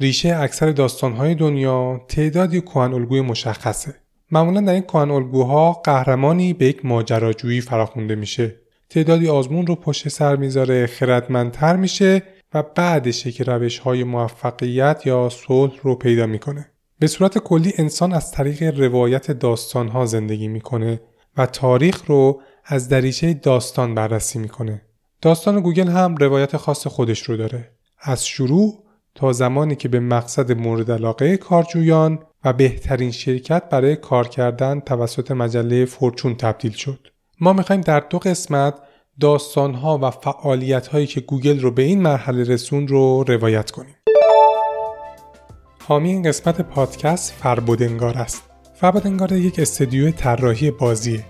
ریشه اکثر داستانهای دنیا تعدادی کهن الگوی مشخصه. معمولا در این کهن الگوها قهرمانی به یک ماجراجویی فراخونده میشه. تعدادی آزمون رو پشت سر می‌ذاره خردمندتر میشه و بعدشه که روش های موفقیت یا صلح رو پیدا می‌کنه. به صورت کلی انسان از طریق روایت داستان ها زندگی می‌کنه و تاریخ رو از دریچه داستان بررسی می‌کنه. داستان گوگل هم روایت خاص خودش رو داره. از شروع تا زمانی که به مقصد مورد علاقه کارجویان و بهترین شرکت برای کار کردن توسط مجله Fortune تبدیل شد. ما می‌خوایم در دو قسمت داستانها و فعالیت هایی که گوگل رو به این مرحله رسوند رو روایت کنیم. حامی این قسمت پادکست فربودنگار است. فربودنگار یک استدیو طراحی بازیه.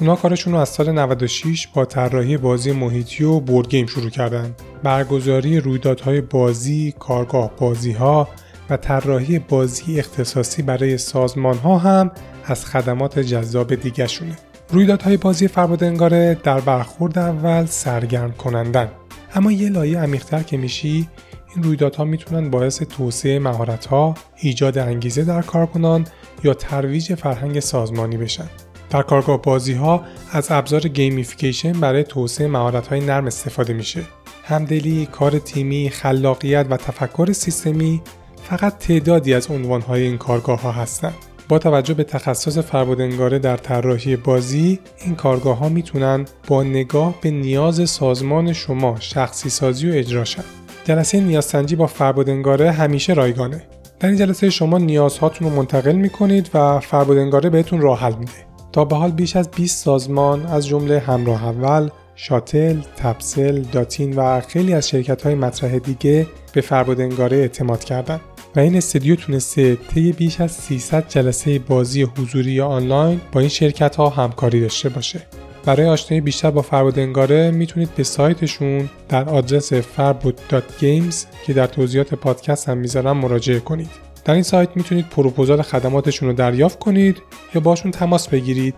اونا کارشون رو از سال 96 با طراحی بازی محیطی و بورد گیم شروع کردن. برگزاری رویدادهای بازی، کارگاه بازی ها و طراحی بازی اختصاصی برای سازمان ها هم از خدمات جذاب دیگه شونه. رویدادهای بازی فربادنگاره در برخورد اول سرگرم کنندن اما یه لایه عمیقتر که میشی این رویدادها می‌تونن باعث توسعه مهارتها، ایجاد انگیزه در کارکنان یا ترویج فرهنگ سازمانی بشن. در کارگاه بازی ها از ابزار gamification برای توسعه مهارت های نرم استفاده میشه. همدلی، کار تیمی، خلاقیت و تفکر سیستمی فقط تعدادی از عنوانهای این کارگاه ها هستند. با توجه به تخصص فربودنگاره در طراحی بازی این کارگاه ها می‌تونن با نگاه به نیاز سازمان شما شخصی سازی و اجرا شن. جلسه نیازسنجی با فربودنگاره همیشه رایگانه. در این جلسه شما نیازهاتون رو منتقل می‌کنید و فربودنگاره بهتون راه حل میده. تا به حال بیش از 20 سازمان از جمله همراه اول، شاتل، تپسل، داتین و خیلی از شرکت های مطرح دیگه به فربودنگاره اعتماد کردند. و این استودیو تونسته طی بیش از 300 جلسه بازی حضوری یا آنلاین با این شرکت ها همکاری داشته باشه. برای آشنایی بیشتر با فربودنگاره می‌تونید به سایتشون در آدرس farbud.games که در توضیحات پادکست هم می‌ذارم مراجعه کنید. در این سایت می‌تونید پروپوزال خدماتشون رو دریافت کنید یا باشون تماس بگیرید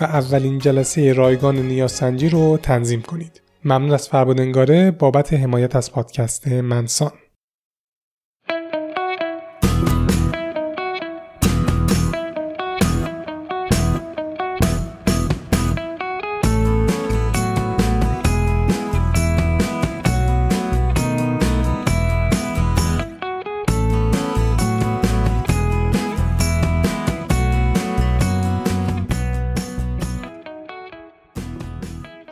و اولین جلسه رایگان نیازسنجی رو تنظیم کنید. ممنون از فربودنگاره بابت حمایت از پادکست منسان.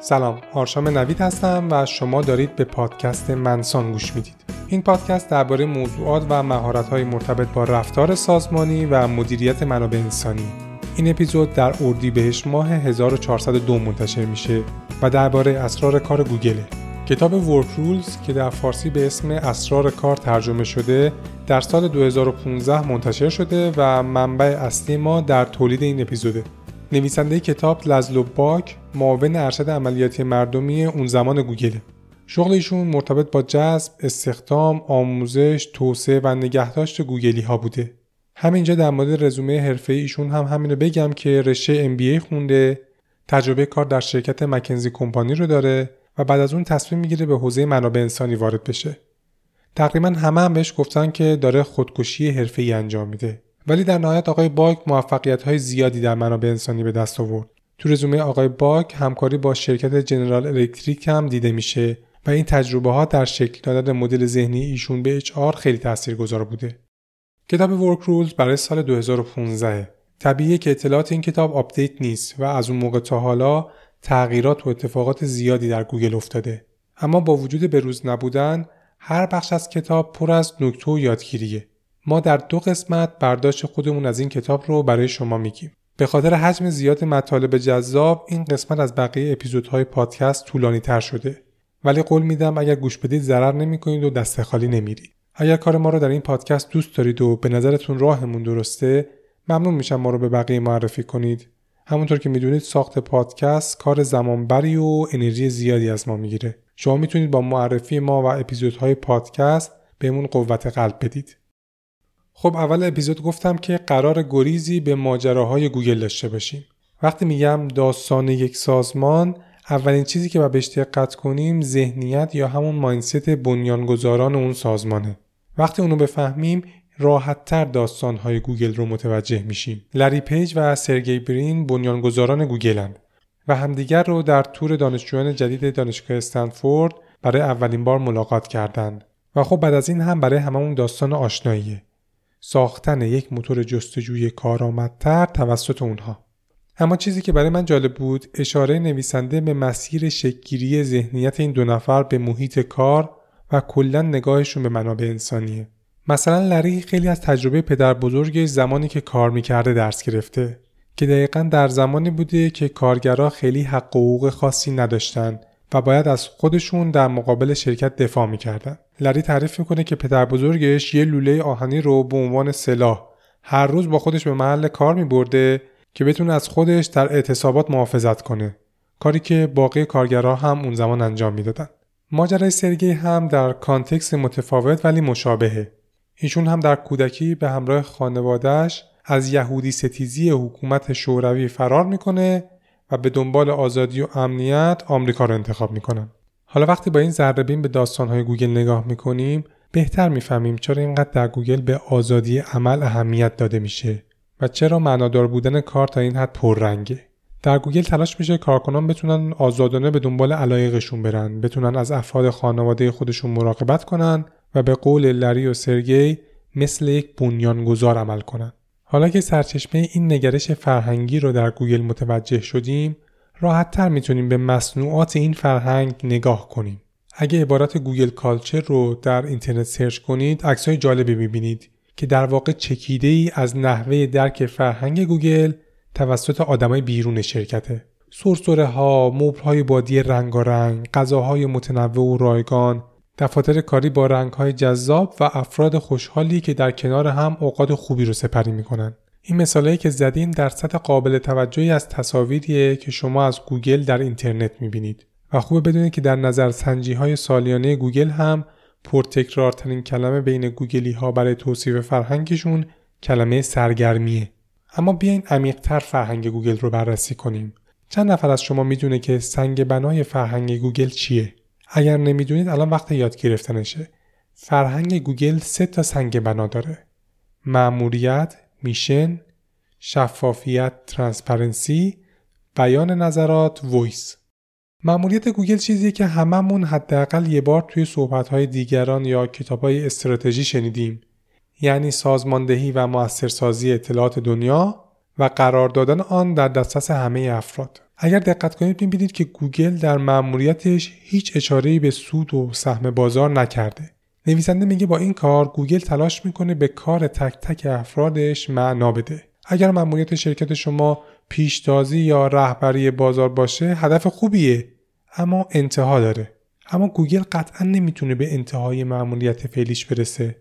سلام آرشام نوید هستم و شما دارید به پادکست منسان گوش می‌دید. این پادکست درباره موضوعات و مهارت‌های مرتبط با رفتار سازمانی و مدیریت منابع انسانی. این اپیزود در اردیبهشت ماه 1402 منتشر میشه و درباره اسرار کار گوگله کتاب ورک رولز که در فارسی به اسم اسرار کار ترجمه شده در سال 2015 منتشر شده و منبع اصلی ما در تولید این اپیزوده. نویسنده کتاب لزلو باک معاون ارشد عملیاتی مردمی اون زمان گوگل شغل ایشون مرتبط با جذب، استخدام، آموزش، توسعه و نگهداشت گوگلی ها بوده. همینجا در مورد رزومه حرفه ایشون هم همینو بگم که رشته MBA خونده، تجربه کار در شرکت McKinsey Company رو داره و بعد از اون تصمیم می‌گیره به حوزه منابع انسانی وارد بشه. تقریبا همه هم بهش گفتن که داره خودکشی حرفه‌ای انجام میده. ولی در نهایت آقای باک موفقیت های زیادی در منابع انسانی به دست آورد. تو رزومه آقای بوک همکاری با شرکت جنرال الکتریک هم دیده میشه و این تجربه ها در شکل دادن مدل ذهنی ایشون به HR خیلی تاثیرگذار بوده. کتاب Work Rules برای سال 2015 طبیعیه که اطلاعات این کتاب آپدیت نیست و از اون موقع تا حالا تغییرات و اتفاقات زیادی در گوگل افتاده. اما با وجود بروز نبودن هر بخش از کتاب پر از نکته و یادگیریه. ما در دو قسمت برداشت خودمون از این کتاب رو برای شما میگیم. به خاطر حجم زیاد مطالب جذاب این قسمت از بقیه اپیزودهای پادکست طولانی تر شده. ولی قول میدم اگر گوش بدید ضرر نمی‌کنید و دست خالی نمیرید. اگر کار ما رو در این پادکست دوست دارید و به نظرتون راهمون درسته ممنون میشم ما رو به بقیه معرفی کنید. همونطور که می‌دونید ساخت پادکست کار زمانبری و انرژی زیادی از ما می‌گیره. شما می‌تونید با معرفی ما و اپیزودهای پادکست بهمون قوت قلب بدید. خب اول اپیزود گفتم که قرار گریزی به ماجراهای گوگل داشته باشیم. وقتی میگم داستان یک سازمان اولین چیزی که باید بهش دقت کنیم ذهنیت یا همون mindset بنیانگذاران اون سازمانه وقتی اونو بفهمیم راحتتر داستانهای گوگل رو متوجه میشیم. لری پیج و سرگی برین بنیانگذاران گوگلند و همدیگر رو در تور دانشجویان جدید دانشگاه استنفورد برای اولین بار ملاقات کردند و خب بعد از این هم برای هممون داستان آشناییه ساختن یک موتور جستجوی کارآمدتر توسط اونها. اما چیزی که برای من جالب بود اشاره نویسنده به مسیر شکگیری ذهنیت این دو نفر به محیط کار و کلا نگاهشون به منابع انسانیه. مثلا لری خیلی از تجربه پدر بزرگ زمانی که کار می‌کرده درس گرفته که دقیقا در زمانی بوده که کارگرها خیلی حق و حقوق خاصی نداشتن و باید از خودشون در مقابل شرکت دفاع می‌کردن. لری تعریف می‌کنه که پدر بزرگش یه لوله آهنی رو به عنوان سلاح هر روز با خودش به محل کار میبرده که بتونه از خودش در اعتصابات محافظت کنه. کاری که باقی کارگرها هم اون زمان انجام می‌دادن. ماجرای سرگی هم در کانتکست متفاوت ولی مشابهه. ایشون هم در کودکی به همراه خانوادهش از یهودی ستیزی حکومت شوروی فرار می‌کنه و به دنبال آزادی و امنیت آمریکا رو انتخاب می‌کنن. حالا وقتی با این ذره‌بین به داستانهای گوگل نگاه می‌کنیم بهتر می‌فهمیم چرا اینقدر در گوگل به آزادی عمل اهمیت داده میشه و چرا معنادار بودن کار تا این حد پررنگه. در گوگل تلاش میشه کارکنان بتونن آزادانه به دنبال علایقشون برن، بتونن از افراد خانواده خودشون مراقبت کنن و به قول لری و سرگی مثل یک بنیانگذار عمل کنن. حالا که سرچشمه این نگرش فرهنگی رو در گوگل متوجه شدیم راحت تر می‌تونیم به مصنوعات این فرهنگ نگاه کنیم. اگه عبارت گوگل culture رو در اینترنت search کنید عکسای جالبی می‌بینید که در واقع چکیده ای از نحوه درک فرهنگ گوگل توسط آدمای بیرون شرکته. سرسره ها، مبل های بادی رنگارنگ، غذاهای متنوع و رایگان، دفاتر کاری با رنگهای جذاب و افراد خوشحالی که در کنار هم اوقات خوبی رو سپری می‌کنن. این مثالهایی که زدیم در سطح قابل توجهی از تصاویریه که شما از گوگل در اینترنت می‌بینید و خوبه بدونید که در نظر سنجی های سالیانه گوگل هم پرتکرارترین کلمه بین گوگلی ها برای توصیف فرهنگشون کلمه سرگرمیه. اما بیاین عمیقتر فرهنگ گوگل رو بررسی کنیم. چند نفر از شما می‌دونه که سنگ بنای فرهنگ گوگل چیه؟ اگر نمی‌دونید الان وقت یاد گرفتنشه. فرهنگ گوگل سه تا سنگ بنا داره. مأموریت، mission، شفافیت، transparency، بیان نظرات، voice. مأموریت گوگل چیزیه که هممون حداقل یه بار توی صحبتهای دیگران یا کتابهای استراتژی شنیدیم. یعنی سازماندهی و موثرسازی اطلاعات دنیا و قرار دادن آن در دسترس همه افراد. اگر دقت کنید می‌بینید که گوگل در مأموریتش هیچ اشاره‌ای به سود و سهم بازار نکرده. نویسنده میگه با این کار گوگل تلاش می‌کنه به کار تک تک افرادش معنا بده. اگر مأموریت شرکت شما پیشتازی یا رهبری بازار باشه هدف خوبیه اما انتها داره. اما گوگل قطعا نمی‌تونه به انتهای مأموریت فعلیش برسه.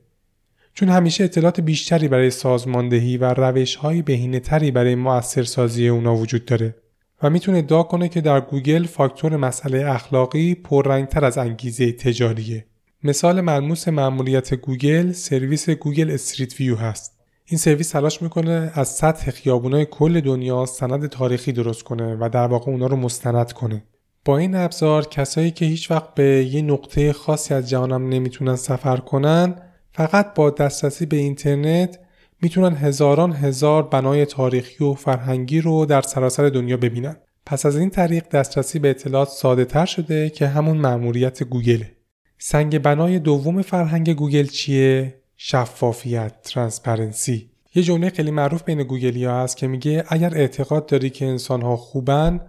چون همیشه اطلاعات بیشتری برای سازماندهی و روش‌های بهینه‌تری برای موثرسازی اونا وجود داره. و می‌تونه ادعا کنه که در گوگل فاکتور مسئله اخلاقی پررنگتر از انگیزه تجاریه. مثال ملموس مأموریت گوگل سرویس گوگل Street View هست. این سرویس تلاش می‌کنه از سطح خیابونای کل دنیا سند تاریخی درست کنه و در واقع اونا رو مستند کنه. با این ابزار کسایی که هیچ وقت به یه نقطه خاصی از جهانم نمی‌تونن سفر کنن فقط با دسترسی به اینترنت می‌تونن هزاران هزار بنای تاریخی و فرهنگی رو در سراسر دنیا ببینن. پس از این طریق دسترسی به اطلاعات ساده تر شده که همون مأموریت گوگله. سنگ بنای دوم فرهنگ گوگل چیه؟ شفافیت، transparency. یه جمله خیلی معروف بین گوگلی ها هست که میگه اگر اعتقاد داری که انسان ها خوبن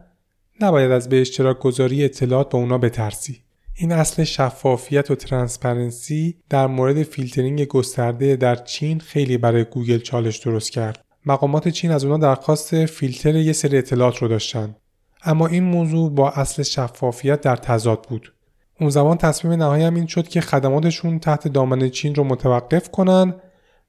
نباید از به اشتراک گذاری اطلاعات با اونا بترسی. این اصل شفافیت و transparency در مورد فیلترینگ گسترده در چین خیلی برای گوگل چالش درست کرد. مقامات چین از اونا درخواست فیلتر یه سری اطلاعات رو داشتن. اما این موضوع با اصل شفافیت در تضاد بود. اون زمان تصمیم نهایی هم این شد که خدماتشون تحت دامنه چین رو متوقف کنن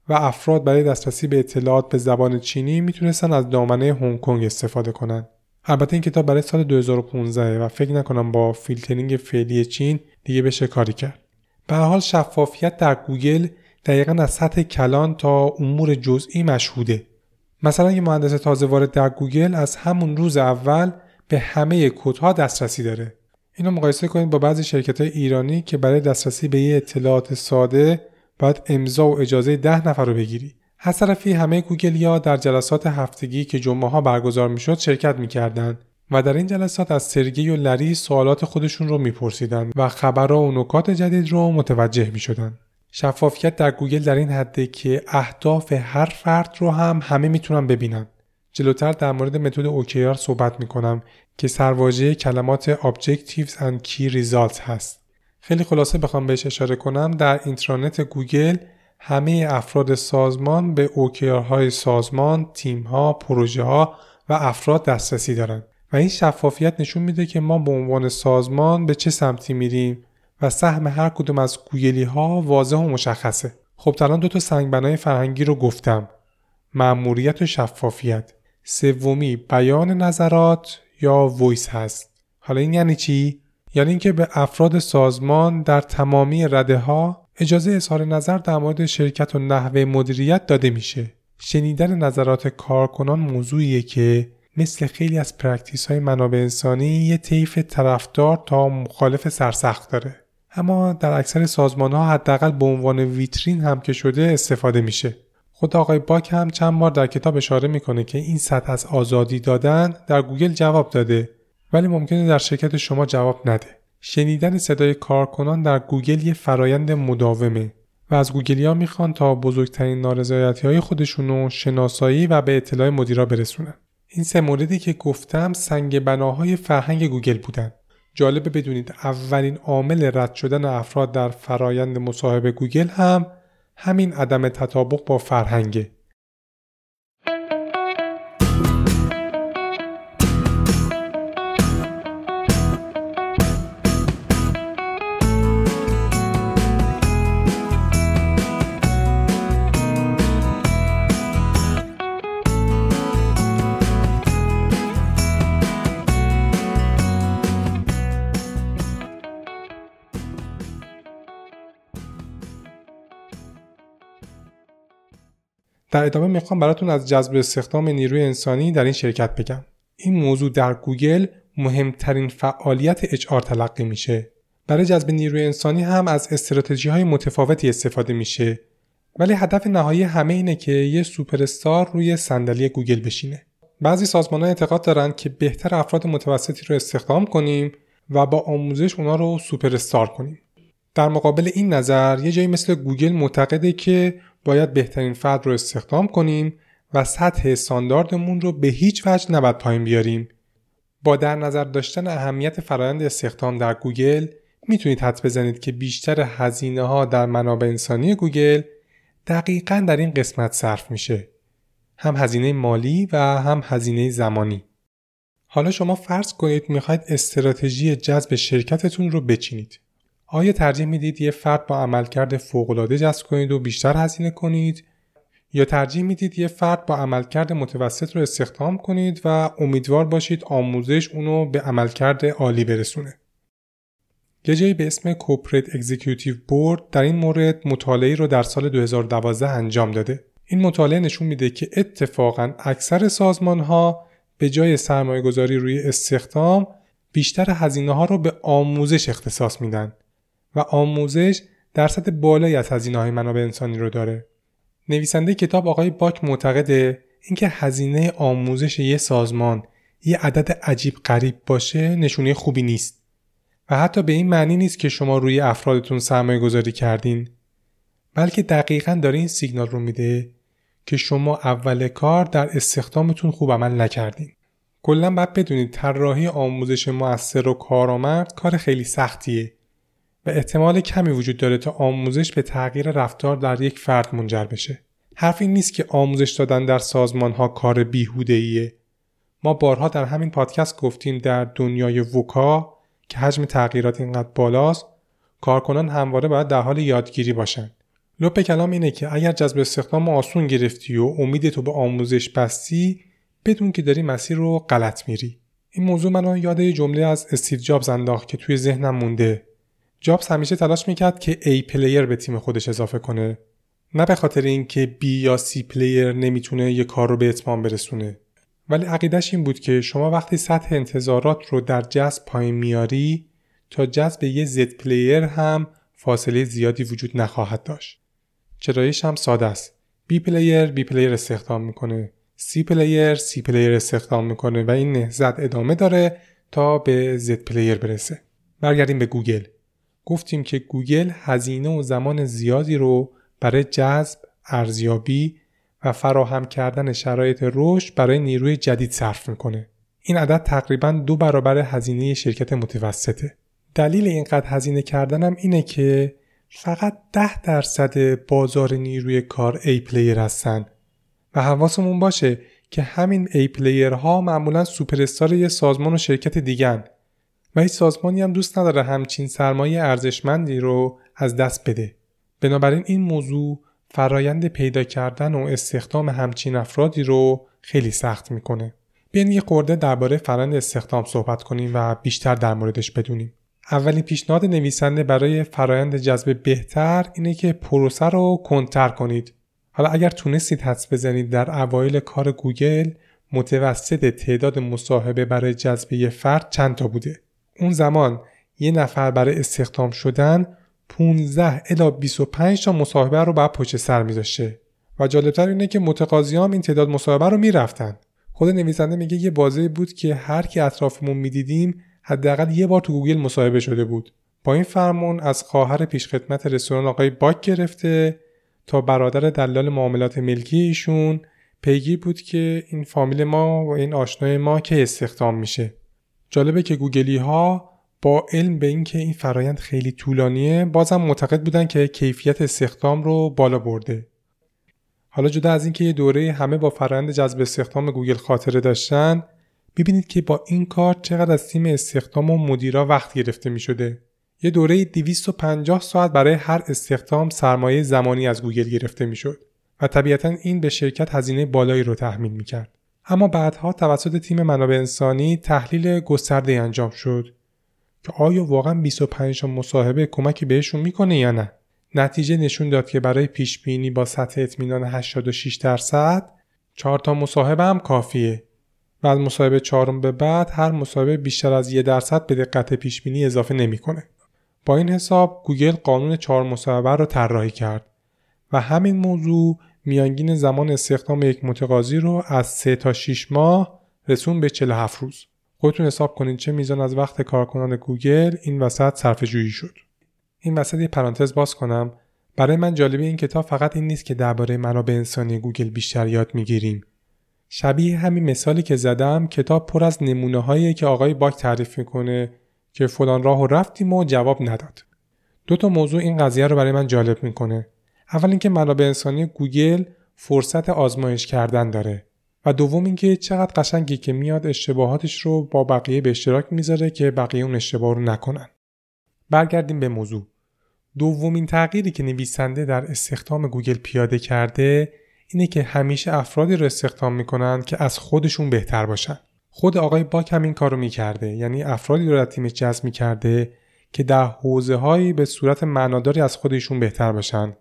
و افراد برای دسترسی به اطلاعات به زبان چینی می‌تونستن از دامنه هنگ کنگ استفاده کنند. البته این کتاب برای سال 2015 و فکر نکنم با فیلترینگ فعلی چین دیگه بشه کاری کرد. به حال شفافیت در گوگل دقیقا از سطح کلان تا امور جزئی مشهوده. مثلا یه مهندس تازه وارد در گوگل از همون روز اول به همه کدها دسترسی داره. اینو مقایسه کنید با بعضی شرکت های ایرانی که برای دسترسی به یه اطلاعات ساده باید امضا و اجازه ده نفر رو بگیری از طرفی همه گوگلیا در جلسات هفتگی که جمعه ها برگزار می‌شد شرکت می‌کردند و در این جلسات از سرگی و لری سوالات خودشون رو میپرسیدند و خبرها و نکات جدید رو متوجه می‌شدند. شفافیت در گوگل در این حده که اهداف هر فرد رو هم همه می‌تونن ببینن. جلوتر در مورد متد OKR صحبت می‌کنم که سرواژه کلمات Objectives and Key Results هست. خیلی خلاصه بخوام بهش اشاره کنم در اینترانت گوگل همه افراد سازمان به OKR های سازمان، تیم ها، پروژه ها و افراد دسترسی دارند و این شفافیت نشون میده که ما به عنوان سازمان به چه سمتی میریم و سهم هر کدوم از گوگلی ها واضح و مشخصه. خب الان دو تا سنگبنای فرهنگی رو گفتم. مأموریت و شفافیت. سومی بیان نظرات یا voice هست. حالا این یعنی چی؟ یعنی اینکه به افراد سازمان در تمامی رده ها اجازه اظهار نظر در مورد شرکت و نحوه مدیریت داده میشه. شنیدن نظرات کارکنان موضوعیه که مثل خیلی از practice های منابع انسانی یه طیف طرفدار تا مخالف سرسخت داره. اما در اکثر سازمان ها حداقل به عنوان ویترین هم که شده استفاده میشه. خود آقای باک هم چند بار در کتاب اشاره می‌کنه که این سطح از آزادی دادن در گوگل جواب داده ولی ممکنه در شرکت شما جواب نده. شنیدن صدای کارکنان در گوگل یه فرایند مداومه و از گوگلیا می‌خوان تا بزرگترین نارضایتی های خودشونو شناسایی و به اطلاع مدیرا برسونن. این سه موردی که گفتم سنگ بناهای فرهنگ گوگل بودن. جالبه بدونید اولین عامل رد شدن افراد در فرایند مصاحبه گوگل هم همین عدم تطابق با فرهنگه در ادامه می‌خوام براتون از جذب استخدام نیروی انسانی در این شرکت بگم. این موضوع در گوگل مهمترین فعالیت HR تلقی میشه. برای جذب نیروی انسانی هم از استراتژی های متفاوتی استفاده میشه. ولی هدف نهایی همه اینه که یه سوپر روی صندلی گوگل بشینه. بعضی سازمان ها اعتقاد دارن که بهتره افراد متوسطی رو استخدام کنیم و با آموزش اونا رو سوپر کنیم. در مقابل این نظر یه جایی مثل گوگل معتقده که باید بهترین فرد رو استخدام کنیم و سطح استانداردمون رو به هیچ وجه نباید پایین بیاریم. با در نظر داشتن اهمیت فرایند استخدام در گوگل می‌تونید حدس بزنید که بیشتر هزینه ها در منابع انسانی گوگل دقیقا در این قسمت صرف میشه. هم هزینه مالی و هم هزینه زمانی. حالا شما فرض کنید می‌خواید استراتژی جذب شرکتتون رو بچینید. آیا ترجیح می‌دید یه فرد با عملکرد فوقالعاده جذب کنید و بیشتر هزینه کنید؟ یا ترجیح می‌دید یه فرد با عملکرد متوسط رو استخدام کنید و امیدوار باشید آموزش اونو به عملکرد عالی برسونه؟ یه جایی به اسم کوپریت اگزیکیوتیو بورد در این مورد مطالعه رو در سال 2012 انجام داده. این مطالعه نشون میده که اتفاقا اکثر سازمان ها به جای سرمایه گذاری روی استخدام بیشتر هزینه ها رو به آموزش اختصاص میدن. و آموزش درصد بالایی از هزینه های منابع انسانی رو داره. نویسنده کتاب آقای باک معتقده اینکه هزینه آموزش یه سازمان یه عدد عجیب غریب باشه نشونه خوبی نیست و حتی به این معنی نیست که شما روی افرادتون سرمایه گذاری کردین بلکه دقیقا داره این سیگنال رو میده که شما اول کار در استخدامتون خوب عمل نکردین کلا باید بدونید طراحی آموزش موثر و کارآمد کار خیلی سختیه و احتمال کمی وجود داره تا آموزش به تغییر رفتار در یک فرد منجر بشه. حرف این نیست که آموزش دادن در سازمان ها کار بیهوده ایه. ما بارها در همین پادکست گفتیم در دنیای وکا که حجم تغییرات اینقدر بالاست کارکنان همواره باید در حال یادگیری باشن. لپ کلام اینه که اگر جذب استخدام آسون گرفتی و امید تو به آموزش بستی بدون که داری مسیر رو غلط میری. این موضوع منو یاد جمله‌ای از استیو جابز انداخت که توی ذهنم مونده جابز همیشه تلاش می‌کرد که A player به تیم خودش اضافه کنه. نه به خاطر اینکه B یا C player نمی‌تونه یه کار رو به اتمام برسونه. ولی عقیدش این بود که شما وقتی سطح انتظارات رو در جذب پایین میاری تا جذب یه Z player هم فاصله زیادی وجود نخواهد داشت. چرایش هم ساده است. B player B player استخدام می‌کنه. C player C player استخدام می‌کنه و این نهضت ادامه داره تا به Z player برسه. برگردیم به گوگل. گفتیم که گوگل هزینه و زمان زیادی رو برای جذب، ارزیابی و فراهم کردن شرایط رشد برای نیروی جدید صرف می‌کنه. این عدد تقریبا دو برابر هزینه شرکت متوسطه. دلیل اینقدر هزینه کردنم اینه که فقط ده درصد بازار نیروی کار A player هستن و حواسمون باشه که همین A player ها معمولا سوپرستار یه سازمان و شرکت دیگن و هیچ سازمانی هم دوست نداره همچین سرمایه ارزشمندی رو از دست بده. بنابراین این موضوع فرایند پیدا کردن و استخدام همچین افرادی رو خیلی سخت می‌کنه. بیاین یه خورده درباره فرایند استخدام صحبت کنیم و بیشتر در موردش بدونیم. اولین پیشنهاد نویسنده برای فرایند جذب بهتر اینه که پروسه رو کنتر کنید. حالا اگر تونستید حدس بزنید در اوایل کار گوگل متوسط تعداد مصاحبه برای جذب یه فرد چند تا بوده اون زمان یه نفر برای استخدام شدن 15 الا 25 تا مصاحبه رو بعد پشت سر میذاشته. و جالبتر اینه که متقاضیام این تعداد مصاحبه رو می‌رفتن. خود نویسنده میگه یه بازه بود که هر کی اطرافمون می‌دیدیم حداقل یه بار تو گوگل مصاحبه شده بود. با این فرمون از خواهر پیشخدمت رستوران آقای باک گرفته تا برادر دلال معاملات ملکی ایشون. پیگیر بود که این فامیل ما و این آشنای ما که استخدام میشه. جالبه که گوگلی ها با علم به اینکه این فرایند خیلی طولانیه بازم معتقد بودن که کیفیت استخدام رو بالا برده حالا جدا از اینکه یه دوره همه با فرایند جذب استخدام گوگل خاطره داشتن ببینید که با این کار چقدر از تیم استخدام و مدیرا وقت گرفته می شده. یه دوره 250 ساعت برای هر استخدام سرمایه زمانی از گوگل گرفته می شد و طبیعتا این به شرکت هزینه بالایی رو تحمیل می کرد. اما بعدها توسط تیم منابع انسانی تحلیل گسترده‌ای انجام شد که آیا واقعا 25 مصاحبه کمکی بهشون می‌کنه یا نه نتیجه نشون داد که برای پیش بینی با سطح اطمینان 86 درصد 4 تا مصاحبه هم کافیه و از مصاحبه چهارم به بعد هر مصاحبه بیشتر از یه درصد به دقت پیش بینی اضافه نمی‌کنه. با این حساب گوگل قانون چهار مصاحبه را طراحی کرد و همین موضوع میانگین زمان استخدام یک متقاضی رو از 3 تا 6 ماه رسوند به 47 روز. خودتون حساب کنید چه میزان از وقت کارکنان گوگل این وسط صرفه جویی شد. این وسط یه پرانتز باز کنم برای من جالبه این کتاب فقط این نیست که درباره منابع انسانی گوگل بیشتر یاد می‌گیریم. شبیه همین مثالی که زدم کتاب پر از نمونه هایی که آقای باک تعریف می‌کنه که فلان راه و رفتیم و جواب نداد. دو تا موضوع این قضیه رو برای من جالب می‌کنه. اول اینکه منابع انسانی گوگل فرصت آزمایش کردن داره و دوم اینکه چقدر قشنگه که میاد اشتباهاتش رو با بقیه به اشتراک می‌ذاره که بقیه اون اشتباه رو نکنن. برگردیم به موضوع. دومین تغییری که نویسنده در استخدام گوگل پیاده کرده اینه که همیشه افرادی رو استخدام می‌کنن که از خودشون بهتر باشن. خود آقای باک هم این کارو می‌کرده یعنی افرادی رو در تیمش جذب می‌کرده که در حوزه هایی به صورت معناداری از خودشون بهتر باشن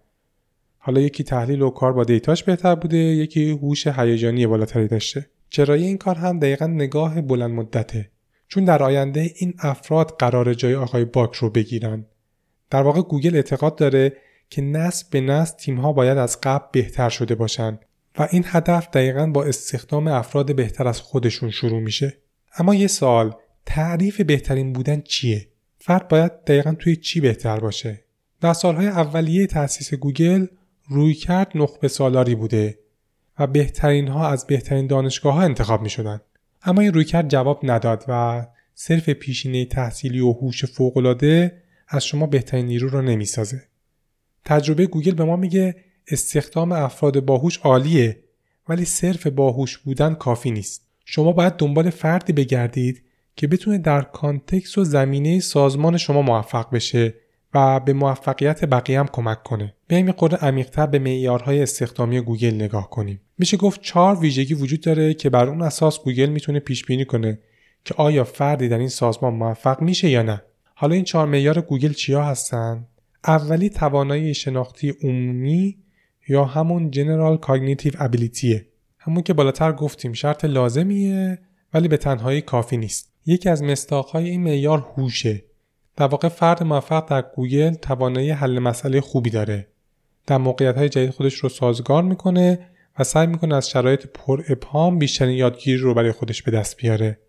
حالا یکی تحلیل و کار با دیتاش بهتر بوده یکی هوش هیجانی بالاتری داشته. چرایی این کار هم دقیقا نگاه بلند مدته؟ چون در آینده این افراد قراره جای آقای باک رو بگیرن. در واقع گوگل اعتقاد داره که نسل به نسل تیمها باید از قبل بهتر شده باشند و این هدف دقیقا با استخدام افراد بهتر از خودشون شروع میشه. اما یه سوال تعریف بهترین بودن چیه؟ فرد باید دقیقا توی چی بهتر باشه؟ در سالهای اولیه تأسیس گوگل رویکرد نخبه سالاری بوده و بهترین ها از بهترین دانشگاه ها انتخاب می شدن. اما این رویکرد جواب نداد و صرف پیشینه تحصیلی و هوش فوقالعاده از شما بهترین نیرو را نمی‌سازه. تجربه گوگل به ما میگه استخدام افراد باهوش عالیه ولی صرف باهوش بودن کافی نیست. شما باید دنبال فردی بگردید که بتونه در context و زمینه سازمان شما موفق بشه و به موفقیت بقیه هم کمک کنه. بیایم یه قدری عمیقتر به معیارهای استخدامی گوگل نگاه کنیم. میشه گفت چهار ویژگی وجود داره که بر اون اساس گوگل می‌تونه پیش بینی کنه که آیا فردی در این سازمان موفق میشه یا نه. حالا این چهار معیار گوگل چیا هستن؟ اولی توانایی شناختی عمومی یا همون General Cognitive Ability همون که بالاتر گفتیم شرط لازمیه ولی به تنهایی کافی نیست. یکی از مصداق‌های این معیار هوشه در واقع فرد موفق در گوگل توانایی حل مسئله خوبی داره در موقعیت های جدید خودش رو سازگار می‌کنه و سعی می‌کنه از شرایط پر ابهام بیشترین یادگیری رو برای خودش به دست بیاره.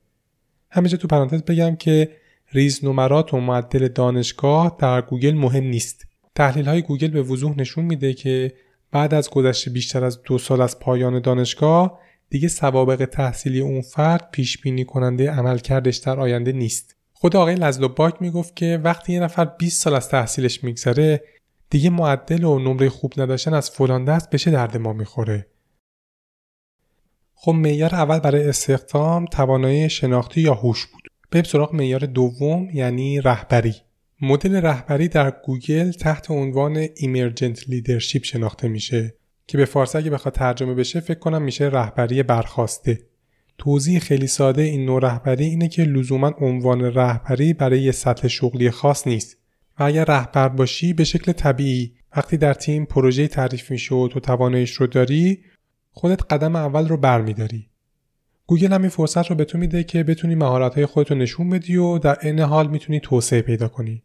همینجا تو پرانتز بگم که ریز نمرات و معدل دانشگاه در گوگل مهم نیست. تحلیل های گوگل به وضوح نشون میده که بعد از گذشت بیشتر از دو سال از پایان دانشگاه دیگه سوابق تحصیلی اون فرد پیش بینی کننده عملکردش در آینده نیست. خود آقای باک می‌گفت که وقتی یه نفر 20 سال از تحصیلش میگذره دیگه معدل و نمره خوب نداشتن از فلان درس به چه درد ما می‌خوره. خب معیار اول برای استخدام توانایی شناختی یا هوش بود. بریم سراغ معیار دوم یعنی رهبری. مدل رهبری در گوگل تحت عنوان emergent leadership شناخته میشه که به فارسی اگه بخواد ترجمه بشه فکر کنم میشه رهبری برخاسته. توضیح خیلی ساده این نوع رهبری اینه که لزوما عنوان رهبری برای یه سطح شغلی خاص نیست. و اگر رهبر باشی به شکل طبیعی وقتی در تیم پروژه تعریف میشه و تو تواناییش رو داری خودت قدم اول رو برمیداری گوگل هم این فرصت رو به تو میده که بتونی مهارت‌های خودت رو نشون بدی و در عین حال می‌تونی توسعه پیدا کنی.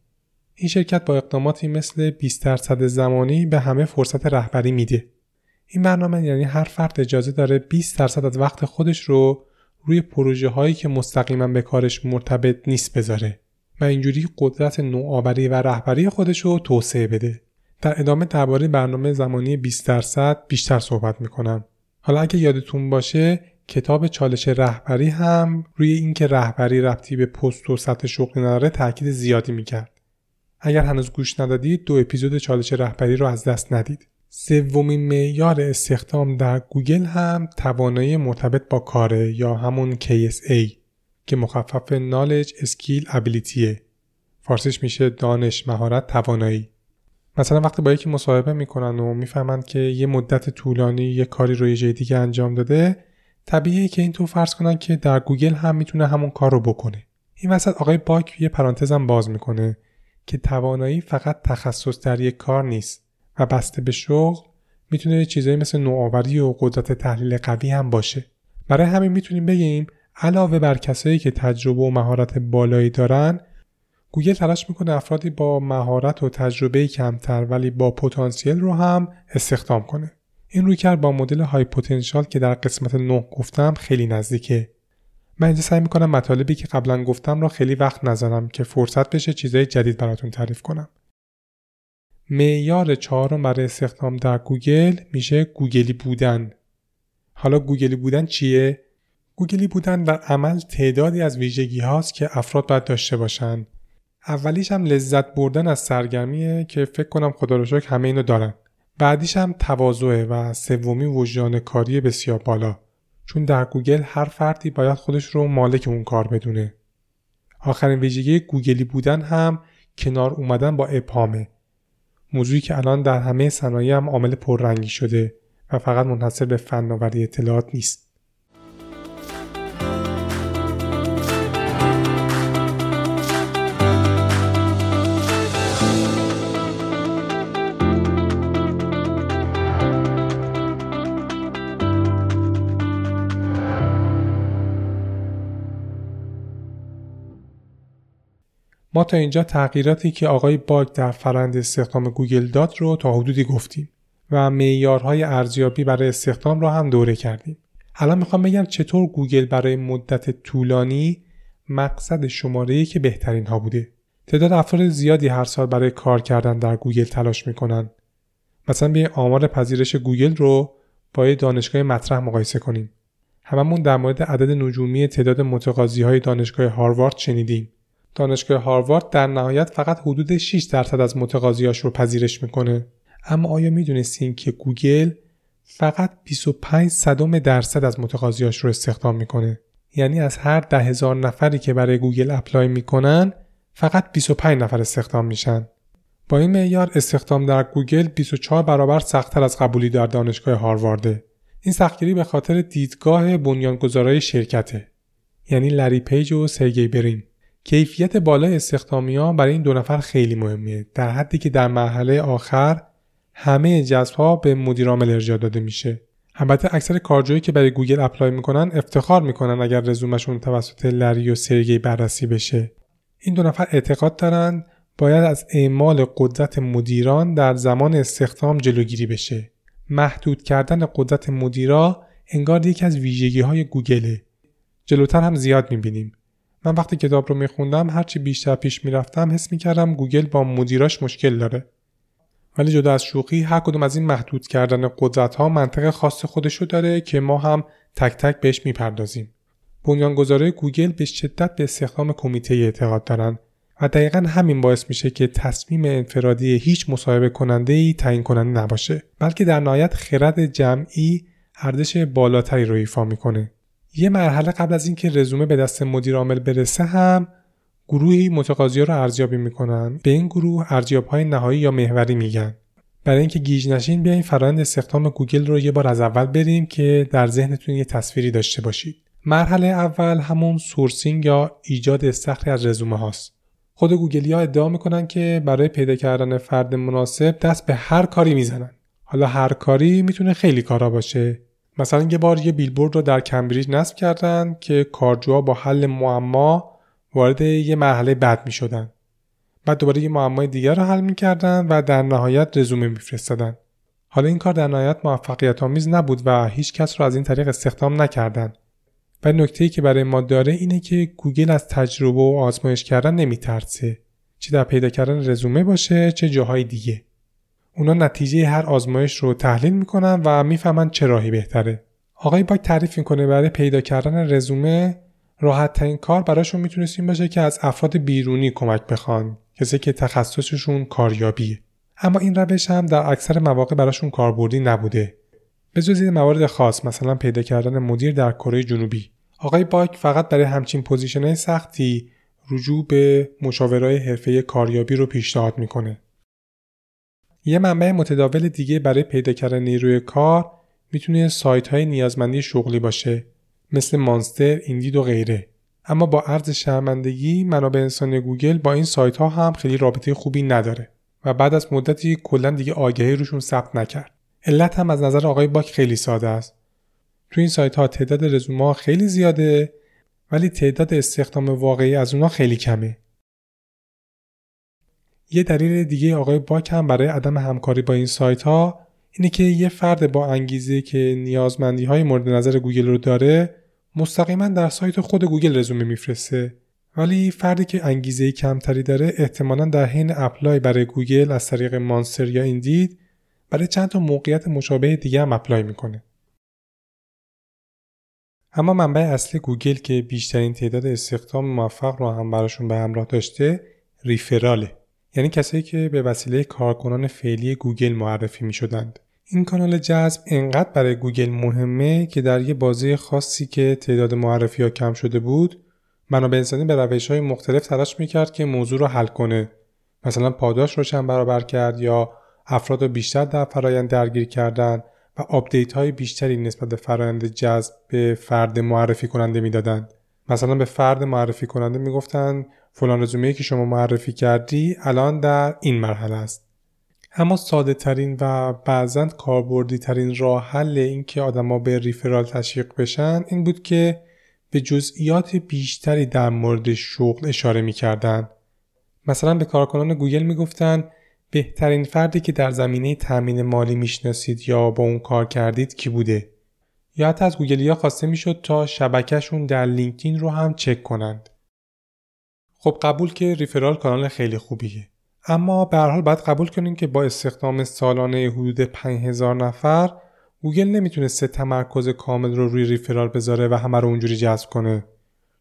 این شرکت با اقداماتی مثل 20 درصد زمانی به همه فرصت رهبری میده. این برنامه یعنی هر فرد اجازه داره 20 درصد از وقت خودش رو روی پروژه هایی که مستقیما به کارش مرتبط نیست بذاره و اینجوری قدرت نوآوری و رهبری خودش رو توسعه بده. در ادامه درباره برنامه زمانی 20 درصد بیشتر صحبت می‌کنم. حالا اگه یادتون باشه کتاب چالش رهبری هم روی اینکه رهبری ربطی به پست و سطح شغلی نداره تاکید زیادی می‌کرد. اگر هنوز گوش ندادید دو اپیزود چالش رهبری رو از دست ندید. سومین معیار استخدام در گوگل هم توانایی مرتبط با کاره یا همون KSA که مخفف Knowledge Skill Ability فارسیش میشه دانش مهارت توانایی. مثلا وقتی با یکی مصاحبه می‌کنن و می‌فهمند که یه مدت طولانی یه کاری رو یه دیگه انجام داده طبیعیه که این تو فرض کنن که در گوگل هم می‌تونه همون کار رو بکنه. این وسط آقای باک یه پرانتزم باز می‌کنه که توانایی فقط تخصص در یک کار نیست. و بسته به شغل می‌تونه چیزایی مثل نوآوری و قدرت تحلیل قوی هم باشه. برای همین می‌تونیم بگیم علاوه بر کسایی که تجربه و مهارت بالایی دارن گوگل تلاش می‌کنه افرادی با مهارت و تجربه کمتر ولی با پتانسیل رو هم استخدام کنه. این رویکرد با مدل های پتانسیال که در قسمت 9 گفتم خیلی نزدیکه. من اینجا سعی می‌کنم مطالبی که قبلا گفتم را خیلی حرف نزنم که فرصت بشه چیزای جدید براتون تعریف کنم. معیار چهارم برای استخدام در گوگل میشه گوگلی بودن. حالا گوگلی بودن چیه؟ گوگلی بودن در عمل تعدادی از ویژگی هاست که افراد باید داشته باشن. اولیش هم لذت بردن از سرگرمیه که فکر کنم خدا رو شکر همه اینو دارن. بعدیش هم تواضعه و سومی وجدان کاری بسیار بالا. چون در گوگل هر فردی باید خودش رو مالک اون کار بدونه. آخرین ویژگی گوگلی بودن هم کنار اومدن با ابهامه. موضوعی که الان در همه صنایع هم عامل پررنگی شده و فقط منحصر به فناوری اطلاعات نیست. ما تا اینجا تغییراتی که آقای باگ در فرایند استخدام گوگل داد رو تا حدودی گفتیم و معیارهای ارزیابی برای استخدام را هم دوره کردیم. الان می‌خوام بگم چطور گوگل برای مدت طولانی مقصد شماره یک بهترین ها بوده. تعداد افراد زیادی هر سال برای کار کردن در گوگل تلاش می‌کنن. مثلا بیا آمار پذیرش گوگل رو با یه دانشگاه مطرح مقایسه کنیم. هممون در مورد عدد نجومی تعداد متقاضی های دانشگاه هاروارد شنیدیم. دانشگاه هاروارد در نهایت فقط حدود 6 درصد از متقاضیاش رو پذیرش می‌کنه. اما آیا می‌دونستین که گوگل فقط 25 صدم درصد از متقاضیاش رو استخدام می‌کنه؟ یعنی از هر ده هزار نفری که برای گوگل apply می‌کنن فقط 25 نفر استخدام میشن. با این معیار استخدام در گوگل 24 برابر سختتر از قبولی در دانشگاه هاروارده. این سختگیری به خاطر دیدگاه بنیانگذارای شرکته. یعنی لری پیج و سرگی برین کیفیت بالای استخدامی ها برای این دو نفر خیلی مهمه در حدی که در مرحله آخر همه جذب ها به مدیرعامل ارجاع داده میشه البته اکثر کارجوهایی که برای گوگل apply می‌کنن افتخار می‌کنن اگر رزومشون توسط لری و سرگی بررسی بشه این دو نفر اعتقاد دارند باید از اعمال قدرت مدیران در زمان استخدام جلوگیری بشه. محدود کردن قدرت مدیرا انگار یکی از ویژگی های گوگله. جلوتر هم زیاد می‌بینیم. من وقتی کتاب رو میخوندم هرچی بیشتر پیش می‌رفتم حس می‌کردم گوگل با مدیراش مشکل داره. ولی جدا از شوخی هر کدوم از این محدود کردن قدرت ها منطق خاص خودشو داره که ما هم تک تک بهش می‌پردازیم. بنیانگذارای گوگل به شدت به استخدام کمیته‌ای اعتقاد دارن و دقیقا همین باعث میشه که تصمیم انفرادی هیچ مصاحبه کننده ای تعیین کننده نباشه بلکه در نهایت خرد جمعی ارزش بالاتری رو ایفا می‌کنه یه مرحله قبل از اینکه رزومه به دست مدیر عامل برسه هم گروهی متقاضی رو ارزیابی می‌کنن. به این گروه ارزیاب های نهایی یا محوری میگن. برای اینکه گیج نشین بیاین فرایند استخدام گوگل رو یه بار از اول بریم که در ذهنتون یه تصویری داشته باشید. مرحله اول همون sourcing یا ایجاد استخری از رزومه هاست. خود گوگلی ها ادعا می‌کنن که برای پیدا کردن فرد مناسب دست به هر کاری می‌زنن. حالا هر کاری می‌تونه خیلی کارا باشه. مثلا یه بار یه بیلبورد رو در کمبریج نصب کردن که کارجوها با حل معما وارد یه مرحله بعد می‌شدن. بعد دوباره یه معمای دیگر رو حل می‌کردن و در نهایت رزومه میفرستادن. حالا این کار در نهایت موفقیت آمیز نبود و هیچ کس رو از این طریق استخدام نکردند و نکته ای که برای ما داره اینه که گوگل از تجربه و آزمایش کردن نمیترسه. چه در پیدا کردن رزومه باشه چه جاهای دیگه. اونا نتیجه هر آزمایش رو تحلیل می‌کنن و می‌فهمن چه راهی بهتره. آقای باک تعریف می‌کنه برای پیدا کردن رزومه راحت ترین کار براشون می‌تونست این باشه که از افراد بیرونی کمک بخوان کسی که تخصصشون کاریابیه. اما این روش هم در اکثر مواقع براشون کاربردی نبوده. به جز موارد خاص مثلا پیدا کردن مدیر در کره جنوبی. آقای باک فقط برای همچین پوزیشنهای سختی رجوع به مشاورای حرفه کاریابی رو پیشنهاد می‌کنه. یه منبع متداول دیگه برای پیدا کردن نیروی کار می‌تونه سایت های نیازمندی شغلی باشه مثل مانستر، ایندید و غیره. اما با عرض شرمندگی منابع انسانی گوگل با این سایت ها هم خیلی رابطه خوبی نداره و بعد از مدتی کلا دیگه آگهی روشون ثبت نکرد. علت هم از نظر آقای باک خیلی ساده است. تو این سایت ها تعداد رزومه خیلی زیاده ولی تعداد استخدام واقعی از اونا خیلی کمه. یه دلیل دیگه آقای باک هم برای عدم همکاری با این سایت ها اینه که یه فرد با انگیزه که نیازمندی های مورد نظر گوگل رو داره مستقیما در سایت خود گوگل رزومه میفرسته. ولی فردی که انگیزه کمتری داره احتمالا در حین apply برای گوگل از طریق Monster یا Indeed برای چند تا موقعیت مشابه دیگه هم apply می‌کنه. اما منبع اصلی گوگل که بیشترین تعداد استخدام موفق رو هم براشون به همراه داشته referral ه. یعنی کسایی که به وسیله کارکنان فعلی گوگل معرفی می شدند. این کانال جذب انقدر برای گوگل مهمه که در یه بازه خاصی که تعداد معرفی ها کم شده بود منابع انسانی به روش های مختلف تلاش می‌کرد که موضوع رو حل کنه مثلا پاداش رو چند برابر کرد یا افراد رو بیشتر در فرایند درگیر کردن و update های بیشتری نسبت به فرآیند جذب به فرد معرفی کننده می‌دادند مثلا به فرد معرفی کننده می‌گفتند فلان رزومه که شما معرفی کردی الان در این مرحله است. اما ساده ترین و بعضا کاربردی ترین راه حل این که آدما به referral تشویق بشن این بود که به جزئیات بیشتری در مورد شغل اشاره می‌کردند مثلا به کارکنان گوگل می‌گفتند بهترین فردی که در زمینه تأمین مالی می‌شناسید یا با اون کار کردید کی بوده؟ یا حتی از گوگلیا خواسته می‌شد تا شبکهشون در لینکدین رو هم چک کنند. خب قبول که referral کانال خیلی خوبیه. اما به هر حال باید قبول کنیم که با استخدام سالانه حدود 5000 نفر گوگل نمی‌تونه سه تمرکز کامل رو روی referral بذاره و همه رو اونجوری جذب کنه.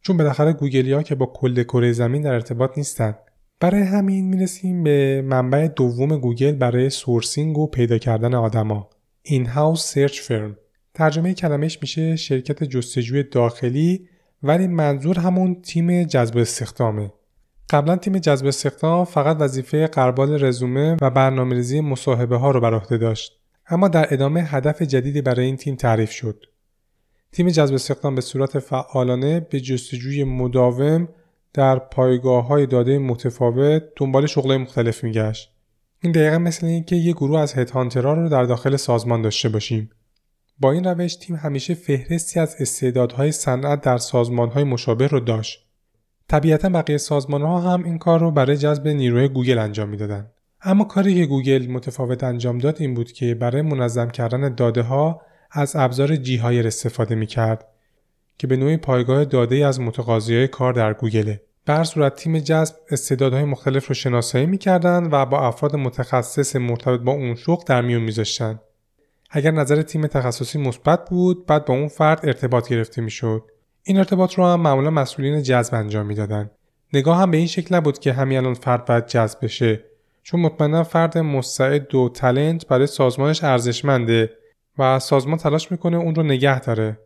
چون بالاخره گوگلیا که با کل کره زمین در ارتباط نیستن. برای همین می‌رسیم به منبع دوم گوگل برای sourcing و پیدا کردن آدما. in-house search firm ترجمه کلمش میشه شرکت جستجوی داخلی ولی منظور همون تیم جذب استخدامه قبلا تیم جذب استخدام فقط وظیفه غربال رزومه و برنامه‌ریزی مصاحبه ها رو بر عهده داشت اما در ادامه هدف جدیدی برای این تیم تعریف شد تیم جذب استخدام به صورت فعالانه به جستجوی مداوم در پایگاه های داده متفاوت دنبال شغل مختلف میگشت. این دقیقا مثل اینکه یه گروه از headhunter ها رو در داخل سازمان داشته باشیم. با این روش تیم همیشه فهرستی از استعدادهای صنعت در سازمانهای مشابه رو داشت. طبیعتا بقیه سازمان ها هم این کار رو برای جذب نیروی گوگل انجام می‌دادن اما کاری که گوگل متفاوت انجام داد این بود که برای منظم کردن داده ها از ابزار gHire استفاده می کرد که به نوعی پایگاه داده از متقاضی کار در گوگله. بر صورت تیم جذب استعدادهای مختلف رو شناسایی می‌کردند و با افراد متخصص مرتبط با اون شغل در میون میذاشتن. اگر نظر تیم تخصصی مثبت بود بعد با اون فرد ارتباط گرفته می‌شد. این ارتباط رو هم معمولا مسئولین جذب انجام می‌دادن. نگاه هم به این شکل نبود که همین الان فرد باید جذب بشه. چون مطمئنا فرد مستعد و تلنت برای سازمانش ارزشمنده و سازمان تلاش می‌کنه اون رو نگه داره.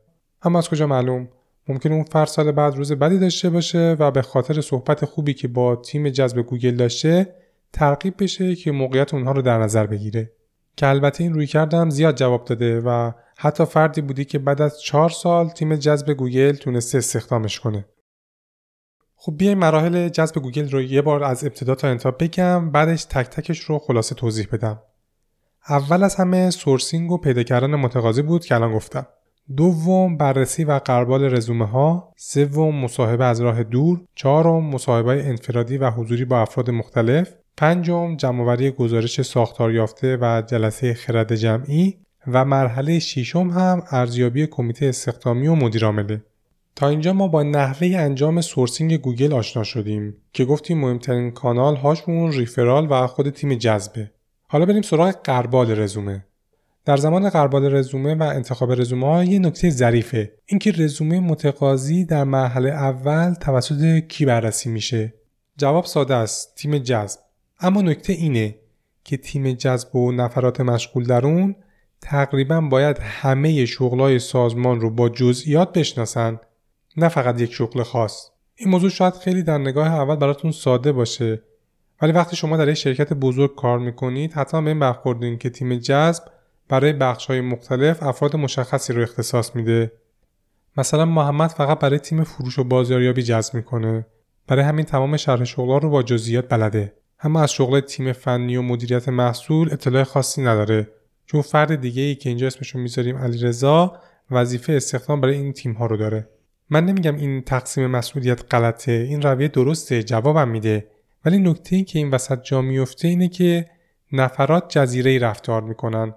اما از کجا معلوم؟ ممکنه اون فرد سال بعد روز بدی داشته باشه و به خاطر صحبت خوبی که با تیم جذب گوگل داشته ترغیب بشه که موقعیت اونها رو در نظر بگیره. که البته این رویکردم زیاد جواب داده و حتی فردی بوده که بعد از چهار سال تیم جذب گوگل تونسته استخدامش کنه. خب بیایم مراحل جذب گوگل رو یه بار از ابتدا تا انتها بگم بعدش تک تکش رو خلاصه توضیح بدم. اول از همه sourcing و پیدا کردن متقاضی بود که الان گفتم. دوم بررسی و غربال رزومه ها سوم مصاحبه از راه دور. چهارم مصاحبه انفرادی و حضوری با افراد مختلف. پنجم جمعآوری گزارش ساختار یافته و جلسه خرد جمعی و مرحله ششم هم ارزیابی کمیته استخدامی و مدیرعامله تا اینجا ما با نحوه انجام sourcing گوگل آشنا شدیم که گفتیم مهمترین کانال هاشون referral و خود تیم جذبه. حالا بریم سراغ قربال رزومه. در زمان قربال رزومه و انتخاب رزومه ها یه نکته ظریفه. اینکه رزومه متقاضی در مرحله اول توسط کی بررسی میشه؟ جواب ساده است. تیم جذب. اما نکته اینه که تیم جذب و نفرات مشغول در اون تقریبا باید همه شغلای سازمان رو با جزئیات بشناسن نه فقط یک شغل خاص. این موضوع شاید خیلی در نگاه اول براتون ساده باشه ولی وقتی شما در یک شرکت بزرگ کار می‌کنید حتما به این برخوردین که تیم جذب برای بخش های مختلف افراد مشخصی رو اختصاص میده. مثلا محمد فقط برای تیم فروش و بازاریابی جذب می‌کنه برای همین تمام شرح شغلها رو با جزئیات بلده. اما از شغل تیم فنی و مدیریت محصول اطلاع خاصی نداره. چون فرد دیگه ای که اینجا اسمشون می‌ذاریم علیرضا وظیفه استخدام برای این تیم ها رو داره. من نمیگم این تقسیم مسئولیت غلطه این رویه درسته جوابم میده. ولی نکته ای که این وسط جا میفته اینه که نفرات جزیره رفتار می‌کنن.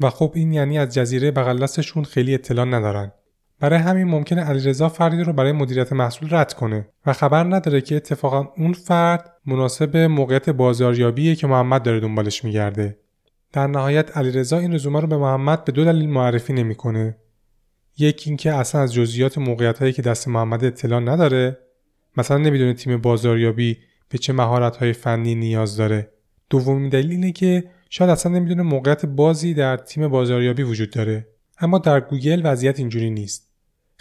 و خب این یعنی از جزیره بغل خیلی اطلاع ندارن. برای همین ممکنه علیرضا فردی رو برای مدیریت محصول رد کنه و خبر نداره که اتفاقا اون فرد مناسب موقعیت بازاریابیه که محمد داره دنبالش میگرده. در نهایت علیرضا این رزومه رو به محمد به دو دلیل معرفی نمی‌کنه. یکی اینکه اصلا از جزئیات موقعیت که دست محمد اطلاع نداره مثلا نمی‌دونه تیم بازاریابی به چه مهارت های فنی نیاز داره. دومین دلیل اینه که شاید اصلا نمی‌دونه موقعیت بازی در تیم بازاریابی وجود داره. اما در گوگل وضعیت اینجوری نیست.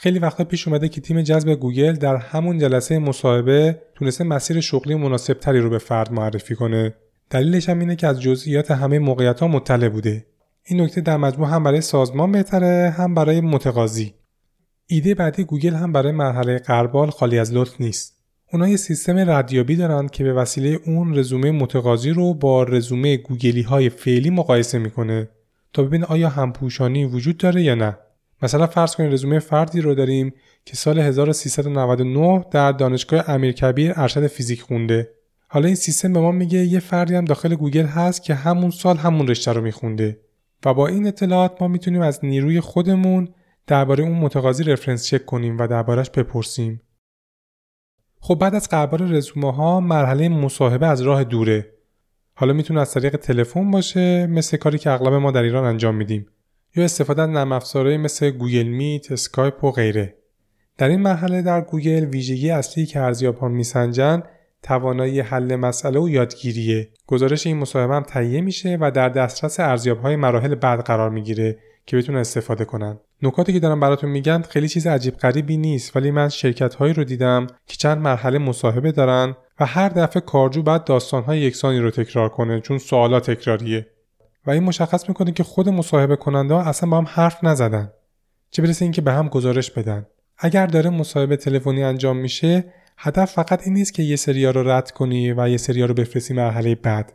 خیلی وقتا پیش اومده که تیم جذب گوگل در همون جلسه مصاحبه تونسته مسیر شغلی مناسب تری رو به فرد معرفی کنه. دلیلش هم اینه که از جزئیات همه موقعیت ها مطلع بوده. این نکته در مجموع هم برای سازمان بهتره هم برای متقاضی. ایده بعدی گوگل هم برای مرحله غربال خالی از لطف نیست. اونا یه سیستم ردیابی دارن که به وسیله اون رزومه متقاضی رو با رزومه گوگلی های فعلی مقایسه می‌کنه تا ببینه آیا همپوشانی وجود داره یا نه. مثلا فرض کنید رزومه فردی رو داریم که سال 1399 در دانشگاه امیرکبیر ارشد فیزیک خونده. حالا این سیستم به ما میگه یه فردی هم داخل گوگل هست که همون سال همون رشته رو میخونده. و با این اطلاعات ما می‌تونیم از نیروی خودمون درباره اون متقاضی reference check کنیم و دربارش بپرسیم. خب بعد از غربال رزومه ها مرحله مصاحبه از راه دوره. حالا می‌تونه از طریق تلفن باشه مثل کاری که اغلب ما در ایران انجام میدیم. یا استفاده از نرم مثل گوگل میت، اسکایپ و غیره. در این مرحله در گوگل ویژگی اصلی که ارزیاب ها میسنجن توانایی حل مسئله و یادگیریه. گزارش این مصاحبه هم تهیه میشه و در دسترس ارزیاب های مراحل بعد قرار می‌گیره که بتونن استفاده کنن. نکاتی که دارم براتون میگن خیلی چیز عجیب غریبی نیست ولی من شرکت هایی رو دیدم که چند مرحله مصاحبه دارن و هر دفعه کارجو بعد داستان های یکسانی رو تکرار کنه چون سوالات تکراریه. و این مشخص می‌کنه که خود مصاحبه کننده ها اصلا با هم حرف نزدن. چه برسه اینکه به هم گزارش بدن. اگر داره مصاحبه تلفنی انجام میشه هدف فقط این نیست که یه سریا رو رد کنی و یه سریا رو بفرستی مرحله بعد.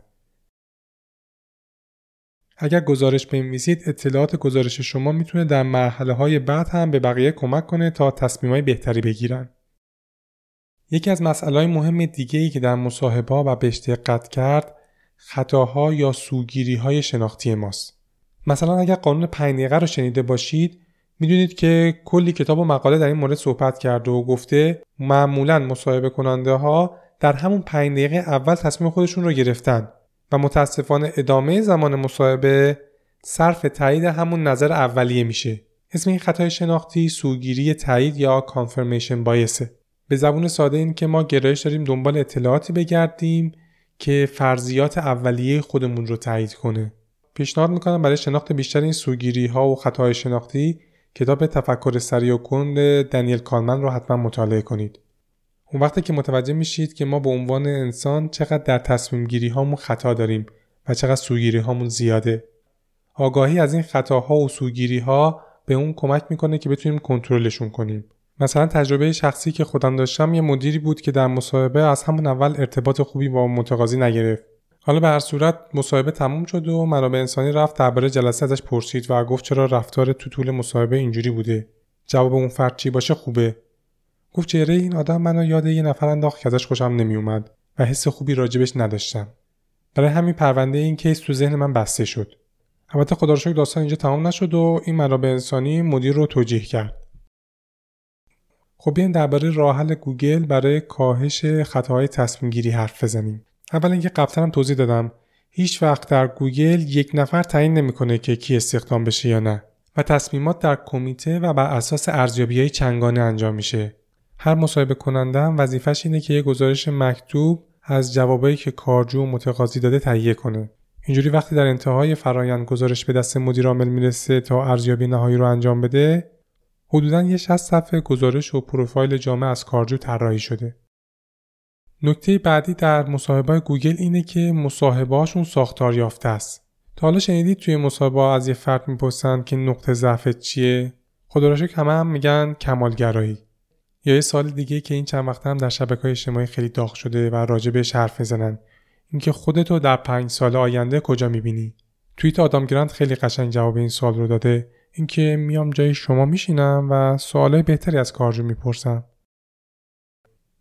اگر گزارش بنویسید اطلاعات گزارش شما می‌تونه در مرحله های بعد هم به بقیه کمک کنه تا تصمیم های بهتری بگیرن. یکی از مسائل مهم دیگه ای که در مصاحبه و بهش دقت کرد خطاها یا سوگیری های شناختی ماست. مثلا اگر قانون 5 دقیقه رو شنیده باشید می‌دونید که کلی کتاب و مقاله در این مورد صحبت کرده و گفته معمولا مصاحبه کننده ها در همون 5 دقیقه اول تصمیم خودشون رو گرفتن و متاسفانه ادامه زمان مصاحبه صرف تایید همون نظر اولیه میشه. اسم این خطای شناختی سوگیری تایید یا کانفرمیشن بایسه. به زبون ساده این که ما گرایش داریم دنبال اطلاعاتی بگردیم که فرضیات اولیه خودمون رو تایید کنه. پیشنهاد می‌کنم برای شناخت بیشتر این سوگیری ها و خطاهای شناختی کتاب تفکر سریع و کند دنیل کالمن رو حتما مطالعه کنید. اون وقتی که متوجه میشید که ما به عنوان انسان چقدر در تصمیم گیری هامون خطا داریم و چقدر سوگیری هامون زیاده. آگاهی از این خطاها و سوگیری ها به اون کمک می‌کنه که بتونیم کنترلشون کنیم. مثلا تجربه شخصی که خودم داشتم یه مدیری بود که در مصاحبه از همون اول ارتباط خوبی با متقاضی نگرفت. حالا به هر صورت مصاحبه تموم شد و منابع انسانی رفت درباره جلسه ازش پرسید و گفت چرا رفتار تو طول مصاحبه اینجوری بوده. جواب اون فرد چی باشه خوبه. گفت چهره این آدم منو یاد یه نفر انداخت که ازش خوشم نمیومد و حس خوبی راجبش نداشتم. برای همین پرونده این case تو ذهن من بسته شد. البته خدا داستان اینجا تمام نشد و این منابع انسانی مدیر رو توجیه کرد. خب بیاین درباره راه حل گوگل برای کاهش خطاهای تصمیم گیری حرف بزنیم. اول اینکه قبلا هم توضیح دادم. هیچ وقت در گوگل یک نفر تعیین نمی‌کنه که کی استخدام بشه یا نه و تصمیمات در کمیته و بر اساس ارزیابی های چنگانه انجام میشه. هر مصاحبه کننده هم وظیفش اینه که یه گزارش مکتوب از جوابایی که کارجو متقاضی داده تهیه کنه. اینجوری وقتی در انتهای فرایند گزارش به دست مدیر عامل می‌رسه تا ارزیابی نهایی رو انجام بده حدودا یه 60 صفحه گزارش و پروفایل جامع از کارجو طراحی شده. نکته بعدی در مصاحبه گوگل اینه که مصاحبهاشون ساختار یافته است. تا حالا شنیدید توی مصاحبه از یه فرد می‌پرسن که نقطه ضعفت چیه؟ خدا را همه هم میگن کمالگرایی. یا یه سال دیگه که این چند وقت هم در شبکه اجتماعی خیلی داغ شده و راجبش حرف می‌زنن اینکه خودتو در پنج سال آینده کجا می‌بینی؟ توییت آدام گرانت خیلی قشنگ جواب این سال رو داده اینکه میام جای شما میشینم و سوالای بهتری از کارجو می‌پرسم.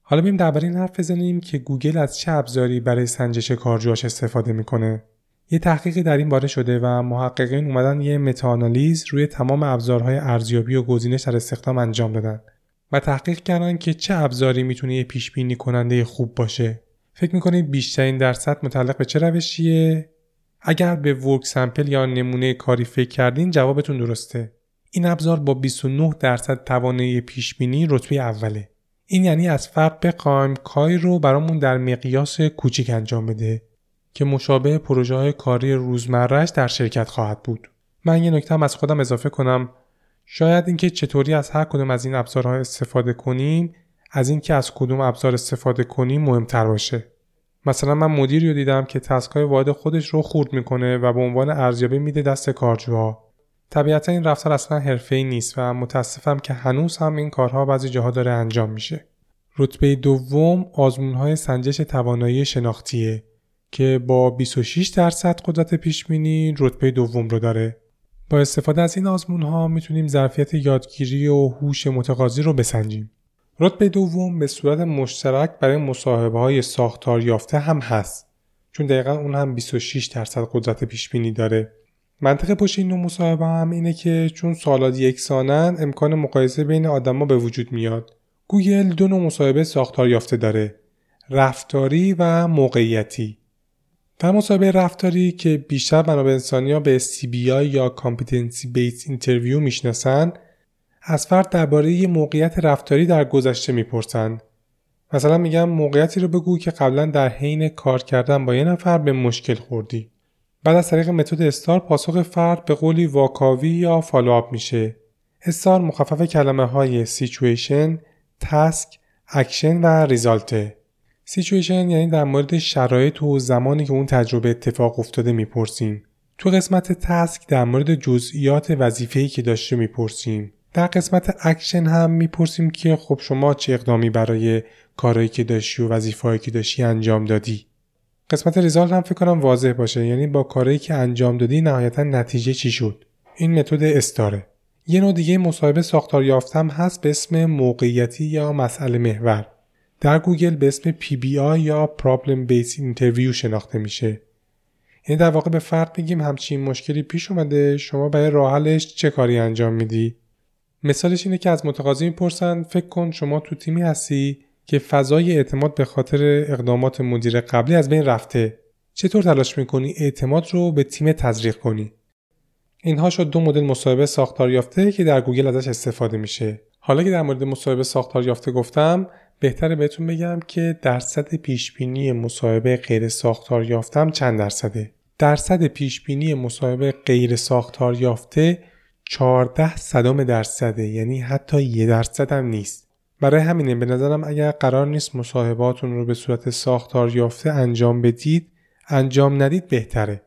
حالا بیم درباره این حرف بزنیم که گوگل از چه ابزاری برای سنجش کارجوهاش استفاده می‌کنه. یه تحقیقی در این باره شده و محققین اومدن یه متاانالیز روی تمام ابزارهای ارزیابی و گزینش در استخدام انجام دادن و تحقیق کردن که چه ابزاری می‌تونه یه پیش بینی کننده خوب باشه. فکر می‌کنید بیشترین درصد متعلق به چه روشیه اگر به ورک سمپل یا نمونه کاری فکر کردین جوابتون درسته. این ابزار با 29 درصد توانایی پیش بینی رتبه اوله. این یعنی از فرد بخوایم کاری رو برامون در مقیاس کوچیک انجام بده که مشابه پروژه های کاری روزمرهش در شرکت خواهد بود. من یه نکته از خودم اضافه کنم. شاید اینکه چطوری از هر کدوم از این ابزارها استفاده کنیم از اینکه از کدوم ابزار استفاده کنیم مهمتر باشه. مثلا من مدیری رو دیدم که تسکای واحد خودش رو خورد می‌کنه و به عنوان ارزیابی میده دست کارجوها. طبیعتا این رفتار اصلا حرفه‌ای نیست و متاسفم که هنوز هم این کارها بعضی جاها داره انجام میشه. رتبه دوم آزمونهای سنجش توانایی شناختیه که با 26 درصد قدرت پیش بینی رتبه دوم رو داره. با استفاده از این آزمون ها می‌تونیم ظرفیت یادگیری و هوش متقاضی رو بسنجیم. رتبه دوم به صورت مشترک برای مصاحبه های ساختار یافته هم هست چون دقیقا اون هم 26 درصد قدرت پیش بینی داره. منطق پشت این نوع مصاحبه هم اینه که چون سالات یکسانن امکان مقایسه بین آدما به وجود میاد. گوگل دو نوع مصاحبه ساختار یافته داره رفتاری و موقعیتی. در مصاحبه رفتاری که بیشتر منابع انسانی ها به CBI یا Competency Based Interview می‌شناسن از فرد درباره یه موقعیت رفتاری در گذشته می‌پرسند. مثلا میگم موقعیتی رو بگو که قبلا در حین کار کردن با یه نفر به مشکل خوردی. بعد از طریق متد STAR پاسخ فرد به قولی واکاوی یا follow-up میشه. STAR مخفف کلمه های situation، task، action و result ه situation یعنی در مورد شرایط و زمانی که اون تجربه اتفاق افتاده می‌پرسیم. تو قسمت task در مورد جزئیات وظیفه‌ای که داشته می‌پرسیم. در قسمت اکشن هم می‌پرسیم که خب شما چه اقدامی برای کارهایی که داشتی و وظیفه‌ای که داشتی انجام دادی؟ قسمت result هم فکر کنم واضح باشه یعنی با کارهایی که انجام دادی نهایتا نتیجه چی شد؟ این متد استاره. یه نوع دیگه مصاحبه ساختار یافتم هست به اسم موقعیتی یا مسئله محور. در گوگل به اسم PBI یا Problem Based Interview شناخته میشه. یعنی در واقع به فرد میگیم همچین مشکلی پیش اومده شما برای راه حلش چه کاری انجام میدی؟ مثالش اینه که از متقاضی می‌پرسن فکر کن شما تو تیمی هستی که فضای اعتماد به خاطر اقدامات مدیر قبلی از بین رفته. چطور تلاش می‌کنی اعتماد رو به تیم تزریق کنی؟ اینها شد دو مدل مصاحبه ساختار یافته که در گوگل ازش استفاده میشه. حالا که در مورد مصاحبه ساختار یافته گفتم بهتره بهتون بگم که درصد پیشبینی مصاحبه غیر ساختار یافتم چند درصده؟ درصد پیشبینی مصاحبه غیر ساختار یافته 14 صدام درصده یعنی حتی یه درصد هم نیست برای همینه به نظرم اگر قرار نیست مصاحباتون رو به صورت ساختار یافته انجام بدید انجام ندید بهتره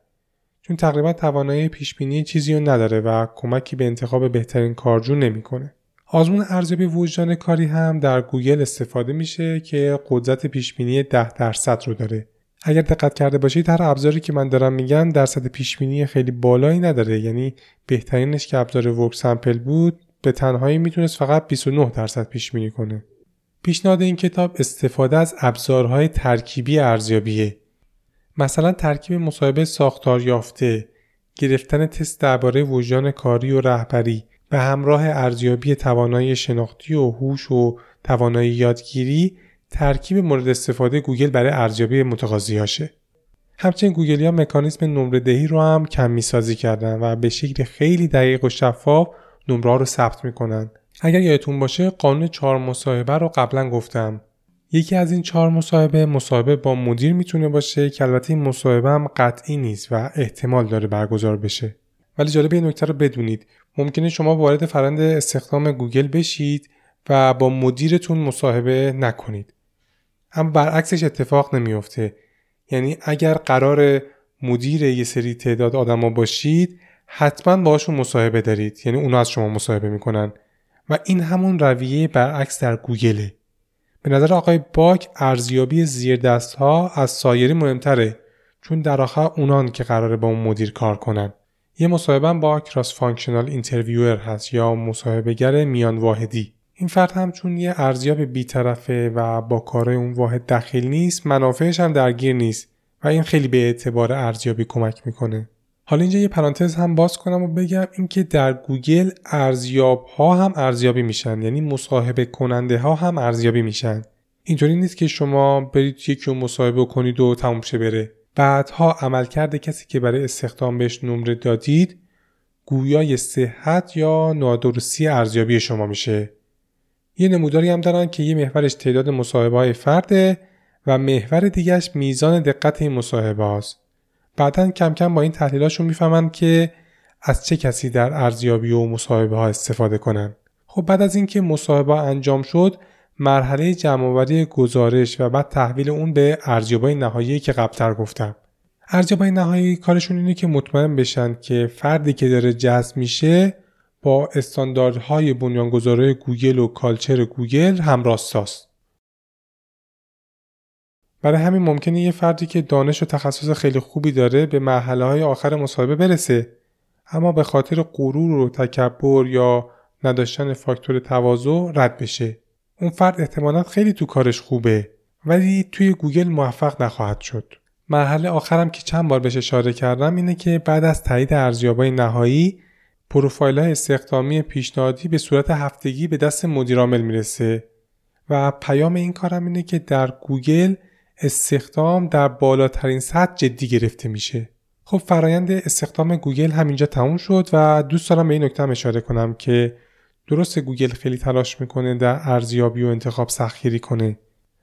چون تقریبا توانایی پیشبینی چیزی رو نداره و کمکی به انتخاب بهترین کارجو نمی‌کنه. آزمون ارزیابی وجدان کاری هم در گوگل استفاده میشه که قدرت پیشبینی 10 درصد رو داره. اگر دقت کرده باشید هر ابزاری که من دارم میگم درصد پیشبینی خیلی بالایی نداره یعنی بهترینش که ابزار ورک سمپل بود به تنهایی می‌تونست فقط 29 درصد پیش بینی کنه. پیشنهاد این کتاب استفاده از ابزارهای ترکیبی ارزیابیه مثلا ترکیب مصاحبه ساختار یافته گرفتن تست درباره وجدان کاری و رهبری به همراه ارزیابی توانایی شناختی و هوش و توانایی یادگیری ترکیب مورد استفاده گوگل برای ارزیابی متقاضیاشه همچنین گوگلی ها مکانیزم نمره دهی رو هم کمی سازی کردن و به شکل خیلی دقیق و شفاف نمره رو ثبت می‌کنن. اگر یادتون باشه قانون چهار مصاحبه رو قبلا گفتم. یکی از این چهار مصاحبه مصاحبه با مدیر می‌تونه باشه که البته این مصاحبه هم قطعی نیست و احتمال داره برگزار بشه. ولی جالب این نکته رو بدونید. ممکنه شما وارد فرند استخدام گوگل بشید و با مدیرتون مصاحبه نکنید. اما برعکسش اتفاق نمیافته. یعنی اگر قرار مدیر یه سری تعداد آدما باشید حتما باشون مصاحبه دارید. یعنی اونا از شما مصاحبه می‌کنن. و این همون رویه برعکس در گوگله به نظر آقای باک ارزیابی زیر دست ها از سایرین مهمتره چون در آخر اونان که قراره با اون مدیر کار کنن. یه مصاحبه با cross-functional interviewer هست یا مصاحبهگر میان واحدی. این فرد هم چون یه ارزیاب بیطرفه و با کارهای اون واحد دخیل نیست منافعش هم درگیر نیست و این خیلی به اعتبار ارزیابی کمک می‌کنه. حالا اینجا یه پرانتز هم باز کنم و بگم اینکه در گوگل ارزیاب ها هم ارزیابی میشن یعنی مصاحبه کننده ها هم ارزیابی میشن. اینطوری نیست که شما برید یکی رو مصاحبه کنید و تموم شه بره. بعدها عملکرد کسی که برای استخدام بهش نمره دادید گویای صحت یا نادرستی ارزیابی شما میشه. یه نموداری هم دارن که یه محورش تعداد مصاحبه های فرده و محور دیگهش میزان دقت این مصاحبه هاست. بعدا کم کم با این تحلیلاشون می‌فهمن که از چه کسی در ارزیابی و مصاحبه ها استفاده کنن. خب بعد از اینکه مصاحبه انجام شد مرحله جمعآوری گزارش و بعد تحویل اون به ارزیابای نهایی که قبلتر گفتم. ارزیابای نهایی کارشون اینه که مطمئن بشن که فردی که داره جذب میشه با استانداردهای بنیانگذاری گوگل و culture گوگل هم راستاست. برای همین ممکنه یه فردی که دانش و تخصص خیلی خوبی داره به مرحله های آخر مصاحبه برسه. اما به خاطر غرور و تکبر یا نداشتن فاکتور تواضع رد بشه. اون فرد احتمالا خیلی تو کارش خوبه ولی توی گوگل موفق نخواهد شد. مرحله آخرم که چند بار بهش اشاره کردم اینه که بعد از تایید ارزیابای نهایی پروفایل های استخدامی پیشنهادی به صورت هفتگی به دست مدیرعامل می‌رسه و پیام این کارم اینه که در گوگل استخدام در بالاترین سطح جدی گرفته میشه. خب فرایند استخدام گوگل همینجا تموم شد و دوست دارم به این نکته اشاره کنم که درست گوگل خیلی تلاش می‌کنه در ارزیابی و انتخاب سختگیری کنه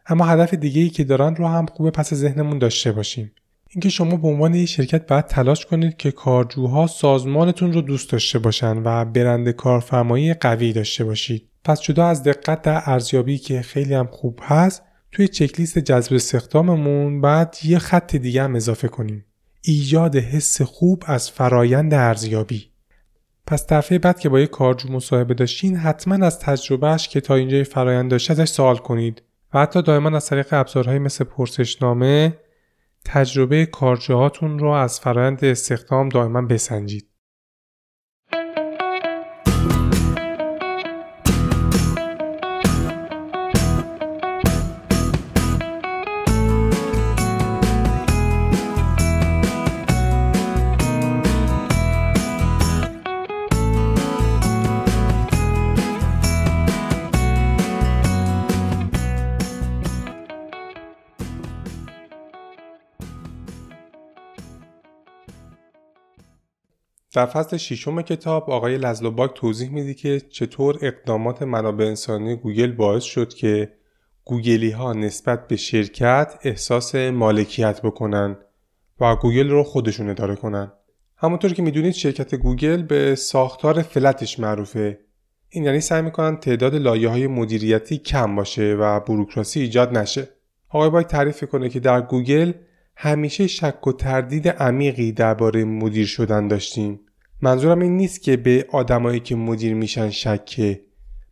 اما هدف دیگه ای که دارن رو هم خوبه پس ذهنمون داشته باشیم. اینکه شما به عنوان یک شرکت باید تلاش کنید که کارجوها سازمانتون رو دوست داشته باشن و برند کارفرمایی قوی داشته باشید. پس جدا از دقت در ارزیابی که خیلی هم خوب هست توی چکلیست جذب استخداممون بعد یه خط دیگه هم اضافه کنیم. ایجاد حس خوب از فرایند ارزیابی. پس دفعه بعد که با یه کارجو مصاحبه داشتین حتما از تجربهش که تا اینجای فرایند داشته ازش سوال کنید. و حتی دائما از طریق ابزارهایی مثل پرسشنامه تجربه کارجوهاتون رو از فرایند استخدام دائما بسنجید. در فصل ششم کتاب آقای لزلو باک توضیح میده که چطور اقدامات منابع انسانی گوگل باعث شد که گوگلی ها نسبت به شرکت احساس مالکیت بکنن و گوگل رو خودشون اداره کنن. همونطور که می‌دونید شرکت گوگل به ساختار flat ش معروفه. این یعنی سعی می‌کنن تعداد لایه های مدیریتی کم باشه و بروکراسی ایجاد نشه. آقای باک تعریف می‌کنه که در گوگل همیشه شک و تردید عمیقی درباره مدیر شدن داشتیم. منظورم این نیست که به آدمایی که مدیر میشن شکه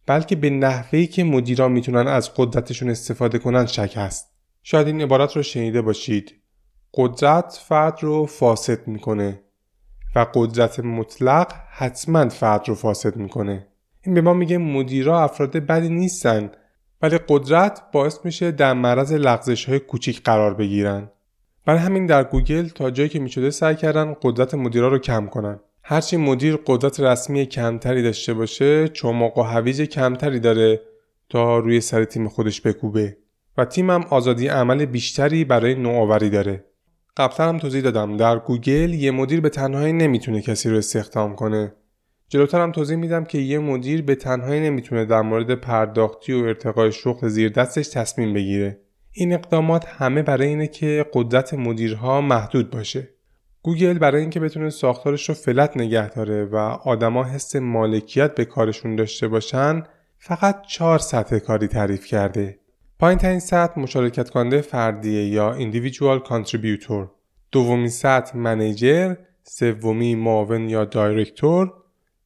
بلکه به نحوهی که مدیران می‌تونن از قدرتشون استفاده کنن شک هست. شاید این عبارت رو شنیده باشید. قدرت فرد رو فاسد می‌کنه و قدرت مطلق حتما فرد رو فاسد می‌کنه. این به ما میگه مدیرا افراد بدی نیستن ولی قدرت باعث میشه در معرض لغزش های کوچیک قرار بگیرن. برای همین در گوگل تا جایی که می‌شده سعی کردن قدرت مدیرا رو کم کنن. هرچی مدیر قدرت رسمی کمتری داشته باشه چماق و هویج کمتری داره تا روی سر تیم خودش بکوبه. و تیمم آزادی عمل بیشتری برای نوآوری داره. قبلا هم توضیح دادم در گوگل یه مدیر به تنهایی نمی‌تونه کسی رو استخدام کنه. جلوتر هم توضیح میدم که یه مدیر به تنهایی نمی‌تونه در مورد پرداختی و ارتقای شغل زیر دستش تصمیم بگیره. این اقدامات همه برای اینه که قدرت مدیرها محدود باشه. گوگل برای اینکه بتونه ساختارش رو فلت نگه داره و آدما حس مالکیت به کارشون داشته باشن فقط چهار سطح کاری تعریف کرده. پایین ترین سطح مشارکت کننده فردیه یا individual contributor. دومی سطح manager سومی معاون یا director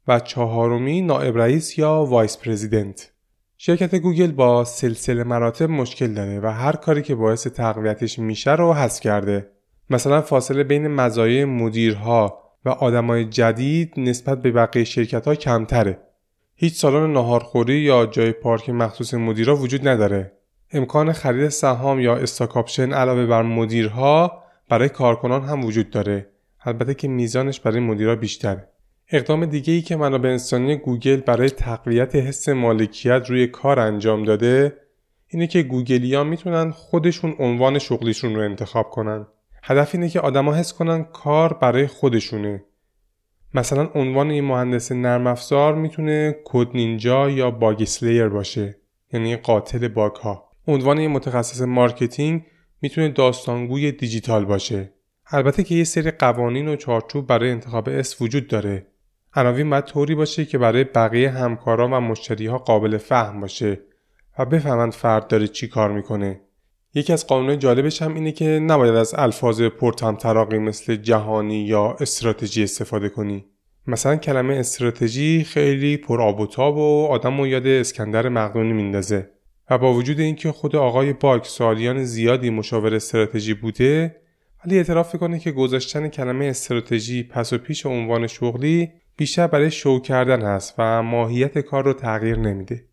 و چهارمی نائب رئیس یا vice president شرکت گوگل با سلسله مراتب مشکل داره و هر کاری که باعث تقویتش میشه رو حذف کرده مثلا فاصله بین مزایای مدیرها و آدمای جدید نسبت به بقیه شرکت ها کمتره. هیچ سالن ناهارخوری یا جای پارک مخصوص مدیرها وجود نداره. امکان خرید سهام یا stock option علاوه بر مدیرها برای کارکنان هم وجود داره. البته که میزانش برای مدیرها بیشتره. اقدام دیگه ای که منابع انسانی گوگل برای تقویت حس مالکیت روی کار انجام داده اینه که گوگلیا می‌تونن خودشون عنوان شغلیشون رو انتخاب کنن. هدف اینه که آدما حس کنن کار برای خودشونه. مثلا عنوان این مهندس نرم افزار می‌تونه code ninja یا bug slayer باشه یعنی قاتل bug ها عنوان این متخصص marketing می‌تونه داستانگوی دیجیتال باشه. البته که یه سری قوانین و چارچوب برای انتخاب اسم وجود داره. عناوین باید طوری باشه که برای بقیه همکاران و مشتریها قابل فهم باشه و بفهمند فرد داره چی کار می‌کنه. یکی از قانون جالبش هم اینه که نباید از الفاظ پرطمطراقی مثل جهانی یا استراتژی استفاده کنی. مثلا کلمه استراتژی خیلی پر آب و تاب و آدمو یاد اسکندر مقدونی میندازه. و با وجود اینکه خود آقای باک سالیان زیادی مشاور استراتژی بوده ولی اعتراف کنه که گذاشتن کلمه استراتژی پس و پیش عنوان شغلی بیشتر برای شو کردن هست و ماهیت کار رو تغییر نمیده.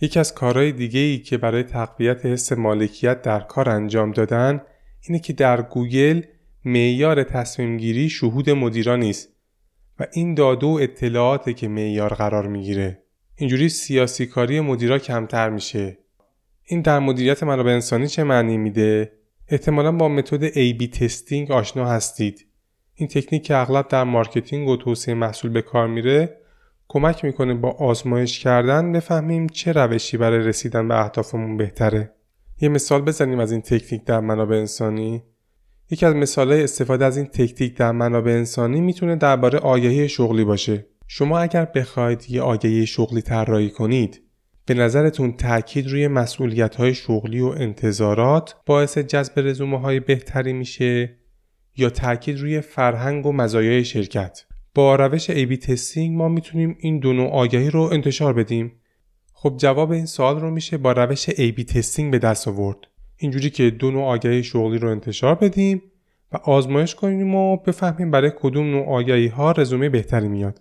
یکی از کارهای دیگه ای که برای تقویت حس مالکیت در کار انجام دادن اینه که در گوگل معیار تصمیم گیری شهود مدیران نیست و این داده و اطلاعاته که معیار قرار می‌گیره. اینجوری سیاسی کاری مدیرا کمتر میشه. این در مدیریت منابع انسانی چه معنی میده؟ احتمالا با متد A-B testing آشنا هستید. این تکنیک که اغلب در marketing و توسعه محصول به کار میره کمک می‌کنه با آزمایش کردن بفهمیم چه روشی برای رسیدن به اهدافمون بهتره. یه مثال بزنیم از این تکنیک در منابع انسانی. یکی از مثالهای استفاده از این تکنیک در منابع انسانی می‌تونه درباره آگهی شغلی باشه. شما اگر بخواید یه آگهی شغلی طراحی کنید به نظرتون تاکید روی مسئولیت های شغلی و انتظارات باعث جذب رزومه های بهتری میشه؟ یا تاکید روی فرهنگ و مزایای شرکت. با روش A-B testing ما می‌تونیم این دو نوع آگهی رو انتشار بدیم. خب جواب این سوال رو میشه با روش A-B testing به دست آورد. اینجوری که دو نوع آگهی شغلی رو انتشار بدیم و آزمایش کنیم و بفهمیم برای کدوم نوع آگهی ها رزومه بهتری میاد.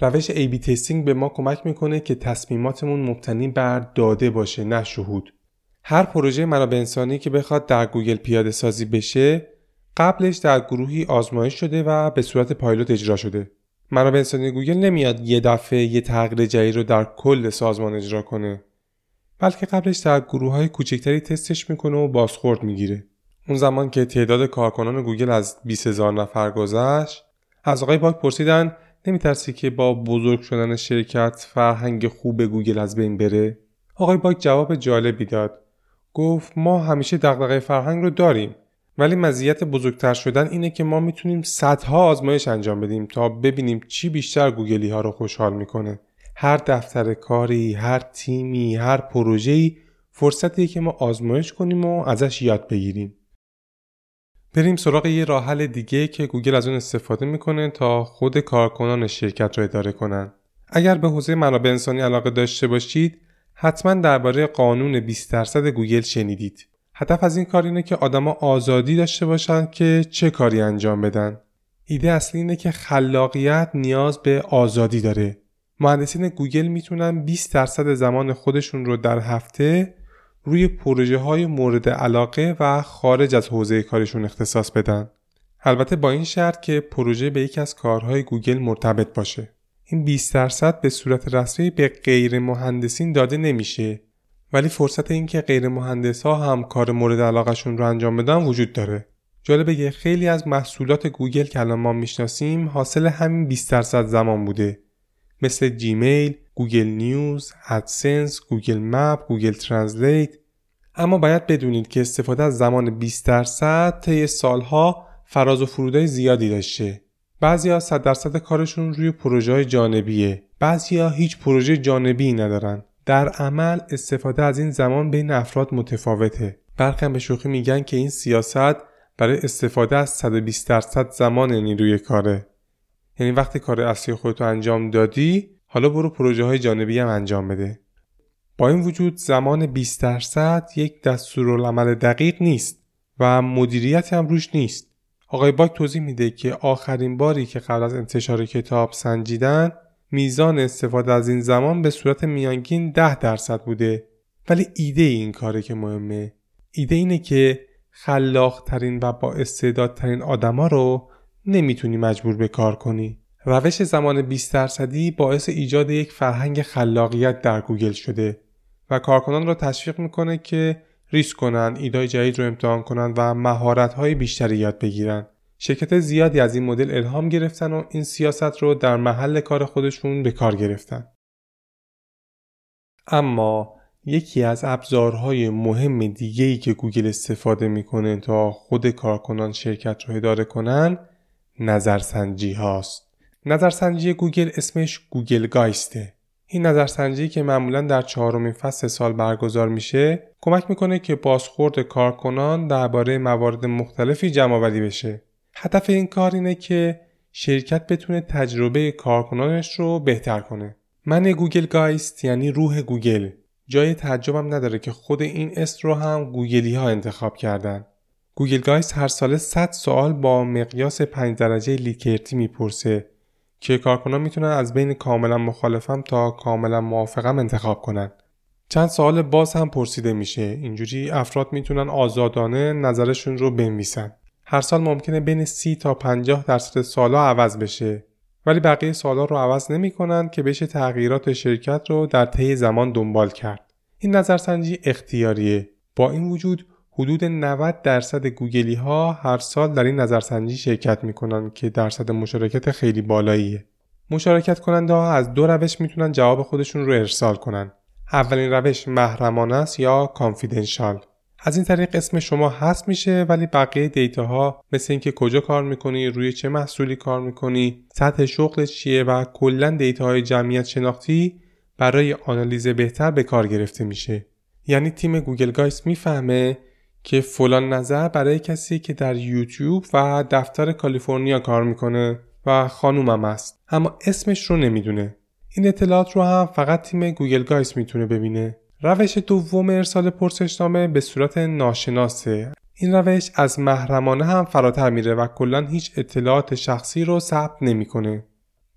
روش A-B testing به ما کمک می‌کنه که تصمیماتمون مبتنی بر داده باشه نه شهود. هر پروژه منابع انسانی که بخواد در گوگل پیاده سازی بشه قبلش در گروهی آزمایش شده و به صورت پایلوت اجرا شده. منابع انسانی گوگل نمیاد یه دفعه یه تغییر جدید رو در کل سازمان اجرا کنه بلکه قبلش در گروه های کوچکتری تستش می‌کنه و بازخورد می‌گیره. اون زمان که تعداد کارکنان گوگل از 20 هزار نفر گذشت از آقای باک پرسیدن نمیترسی که با بزرگ شدن شرکت فرهنگ خوب گوگل از بین بره؟ آقای باک جواب جالبی داد. گفت ما همیشه دغدغه فرهنگ رو داریم. ولی مزیت بزرگتر شدن اینه که ما می‌تونیم صدها آزمایش انجام بدیم تا ببینیم چی بیشتر گوگلی ها رو خوشحال می‌کنه. هر دفتر کاری هر تیمی هر پروژه‌ای فرصتیه که ما آزمایش کنیم و ازش یاد بگیریم. بریم سراغ یه راه حل دیگه که گوگل از اون استفاده می‌کنه تا خود کارکنان شرکت رو اداره کنن. اگر به حوزه منابع انسانی علاقه داشته باشید حتما درباره قانون 20 درصد گوگل شنیدید. هدف از این کار اینه که آدما آزادی داشته باشن که چه کاری انجام بدن ایده اصلی اینه که خلاقیت نیاز به آزادی داره مهندسین گوگل می‌تونن 20 درصد زمان خودشون رو در هفته روی پروژه های مورد علاقه و خارج از حوزه کارشون اختصاص بدن. البته با این شرط که پروژه به یکی از کارهای گوگل مرتبط باشه. این 20 درصد به صورت رسمی به غیر مهندسین داده نمیشه ولی فرصت اینکه غیر مهندس ها هم کار مورد علاقهشون رو انجام بدن وجود داره. جالبه که خیلی از محصولات گوگل که الان ما می‌شناسیم حاصل همین 20 درصد زمان بوده مثل جیمیل، Google News، AdSense، Google Map، Google Translate اما باید بدونید که استفاده از زمان 20 درصد طی سالها فراز و فرودهای زیادی داشته. بعضیا 100 درصد کارشون روی پروژه های جانبیه. بعضیا هیچ پروژه جانبی ندارن. در عمل استفاده از این زمان بین افراد متفاوته. برخی به شوخی میگن که این سیاست برای استفاده از 120 درصد زمان نیروی کاره. یعنی وقتی کار اصلی خودتو انجام دادی حالا برو پروژه های جانبی هم انجام بده با این وجود زمان 20 درصد یک دستورالعمل دقیق نیست و مدیریت هم روش نیست آقای باک توضیح میده که آخرین باری که قبل از انتشار کتاب سنجیدن میزان استفاده از این زمان به صورت میانگین 10 درصد بوده. ولی ایده این کاره که مهمه. ایده اینه که خلاقترین و با استعدادترین آدما رو نمی‌تونی مجبور به کار کنی. روش زمان 20 درصدی باعث ایجاد یک فرهنگ خلاقیت در گوگل شده و کارکنان را تشویق می‌کنه که ریسک کنن، ایده‌های جدید رو امتحان کنن و مهارت های بیشتری یاد بگیرن. شرکت‌های زیادی از این مدل الهام گرفتن و این سیاست رو در محل کار خودشون به کار گرفتن. اما یکی از ابزارهای مهم دیگه‌ای که گوگل استفاده می‌کنه تا خود کارکنان شرکت رو اداره کنن نظرسنجی هاست. نظرسنجی گوگل اسمش Googlegeist ه. این نظرسنجی که معمولا در چهارمین فصل سال برگزار میشه کمک می‌کنه که بازخورد کارکنان درباره موارد مختلفی جمع بشه. هدف این کار اینه که شرکت بتونه تجربه کارکنانش رو بهتر کنه. من Googlegeist یعنی روح گوگل. جای تعجبم نداره که خود این اسم رو هم گوگلی ها انتخاب کردن. Googlegeist هر ساله 100 سوال با مقیاس 5 درجه لیکرتی می‌پرسه که کارکنان می‌تونن از بین کاملا مخالفم تا کاملا موافقم انتخاب کنن. چند سوال باز هم پرسیده میشه. اینجوری افراد می‌تونن آزادانه نظرشون رو بنویسن. هر سال ممکنه بین 30 تا 50 درصد سوالا عوض بشه. ولی بقیه سوالا رو عوض نمی‌کنن که بشه تغییرات شرکت رو در طی زمان دنبال کرد. این نظرسنجی اختیاریه. با این وجود حدود 90 درصد گوگلی ها هر سال در این نظرسنجی شرکت می‌کنن که درصد مشارکت خیلی بالاییه. مشارکت کننده ها از دو روش می‌تونن جواب خودشون رو ارسال کنن. اولین روش محرمانه است یا confidential. از این طریق اسم شما هست میشه ولی بقیه دیتا ها مثل اینکه کجا کار می‌کنی، روی چه محصولی کار می‌کنی، سطح شغلت چیه و کلا دیتا های جمعیت شناختی برای آنالیز بهتر به کار گرفته میشه. یعنی تیم Googlegeist می‌فهمه که فلان نظر برای کسی که در یوتیوب و دفتر کالیفرنیا کار می‌کنه و خانوم هم هست. اما اسمش رو نمی‌دونه. این اطلاعات رو هم فقط تیم Googlegeist می‌تونه ببینه. روش دوم ارسال پرسشنامه به صورت ناشناسه این روش از محرمانه هم فراتر میره و کلا هیچ اطلاعات شخصی رو ثبت نمی‌کنه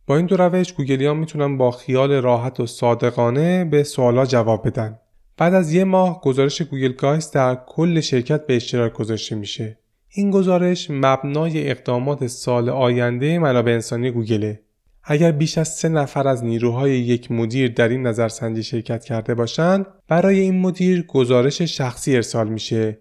با این دو روش گوگلیا می‌تونن با خیال راحت و صادقانه به سوالا جواب بدن بعد از یه ماه گزارش Googlegeist در کل شرکت به اشتراک گذاشته میشه. این گزارش مبنای اقدامات سال آینده منابع انسانی گوگله. اگر بیش از سه نفر از نیروهای یک مدیر در این نظرسنجی شرکت کرده باشند برای این مدیر گزارش شخصی ارسال میشه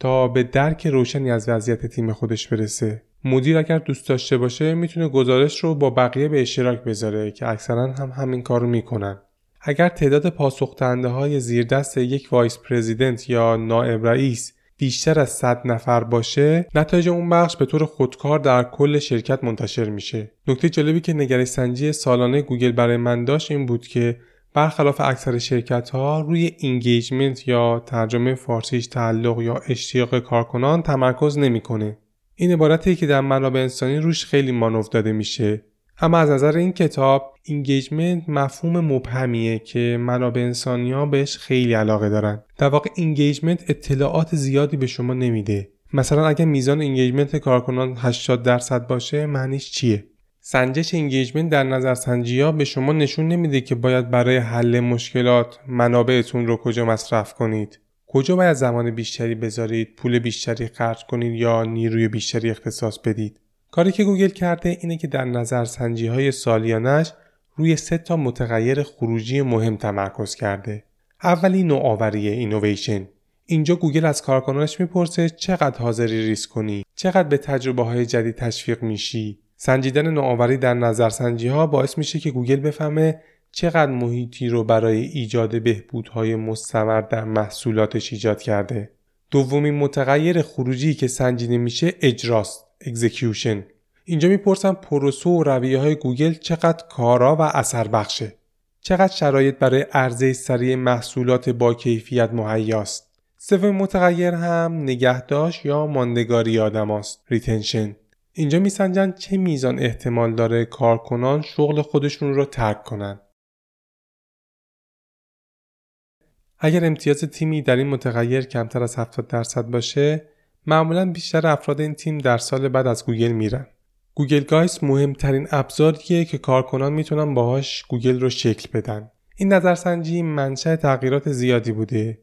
تا به درک روشنی از وضعیت تیم خودش برسه. مدیر اگر دوست داشته باشه می‌تونه گزارش رو با بقیه به اشتراک بذاره که اکثرا هم همین کار رو می‌کنن. اگر تعداد پاسخ های زیر دست یک vice president یا نائب رئیس بیشتر از 100 نفر باشه نتایج اون بخش به طور خودکار در کل شرکت منتشر میشه. نکته جالبی که نگرش سنجی سالانه گوگل برای من داشت این بود که برخلاف اکثر شرکت ها روی engagement یا ترجمه فارسیش تعلق یا اشتیاق کارکنان تمرکز نمی‌کنه. این عبارتیه که در منابع انسانی روش خیلی مانور داده میشه. اما از نظر این کتاب engagement مفهوم مبهمیه که منابع انسانی ها بهش خیلی علاقه دارن. در واقع engagement اطلاعات زیادی به شما نمیده. مثلا اگه میزان engagement کارکنان 80 درصد باشه معنیش چیه؟ سنجش engagement در نظرسنجی ها به شما نشون نمیده که باید برای حل مشکلات منابعتون رو کجا مصرف کنید. کجا باید زمان بیشتری بذارید پول بیشتری خرج کنید یا نیروی بیشتری اختصاص بدید؟ کاری که گوگل کرده اینه که در نظرسنجی های سالیانش روی سه تا متغیر خروجی مهم تمرکز کرده. اولی نوآوری اینویشن اینجا گوگل از کارکنانش می‌پرسه چقدر حاضری ریسک کنی؟ چقدر به تجربه های جدید تشویق میشی؟ سنجیدن نوآوری در نظرسنجی ها باعث میشه که گوگل بفهمه چقدر محیطی رو برای ایجاد بهبودهای مستمر در محصولاتش ایجاد کرده. دومین متغیر خروجی که سنجیده میشه اجراست. Execution. اینجا می‌پرسم پروسه و رویه های گوگل چقدر کارا و اثر بخشه؟ چقدر شرایط برای عرضه سریع محصولات با کیفیت مهیاست؟ سومین متغیر هم نگهداشت یا ماندگاری آدم‌هاست retention اینجا میسنجن چه میزان احتمال داره کارکنان شغل خودشون رو ترک کنن. اگر امتیاز تیمی در این متغیر کمتر از 70 درصد باشه معمولا بیشتر افراد این تیم در سال بعد از گوگل میرن. Googlegeist مهمترین ابزاریه که کارکنان می‌تونن باهاش گوگل رو شکل بدن. این نظرسنجی منشأ تغییرات زیادی بوده.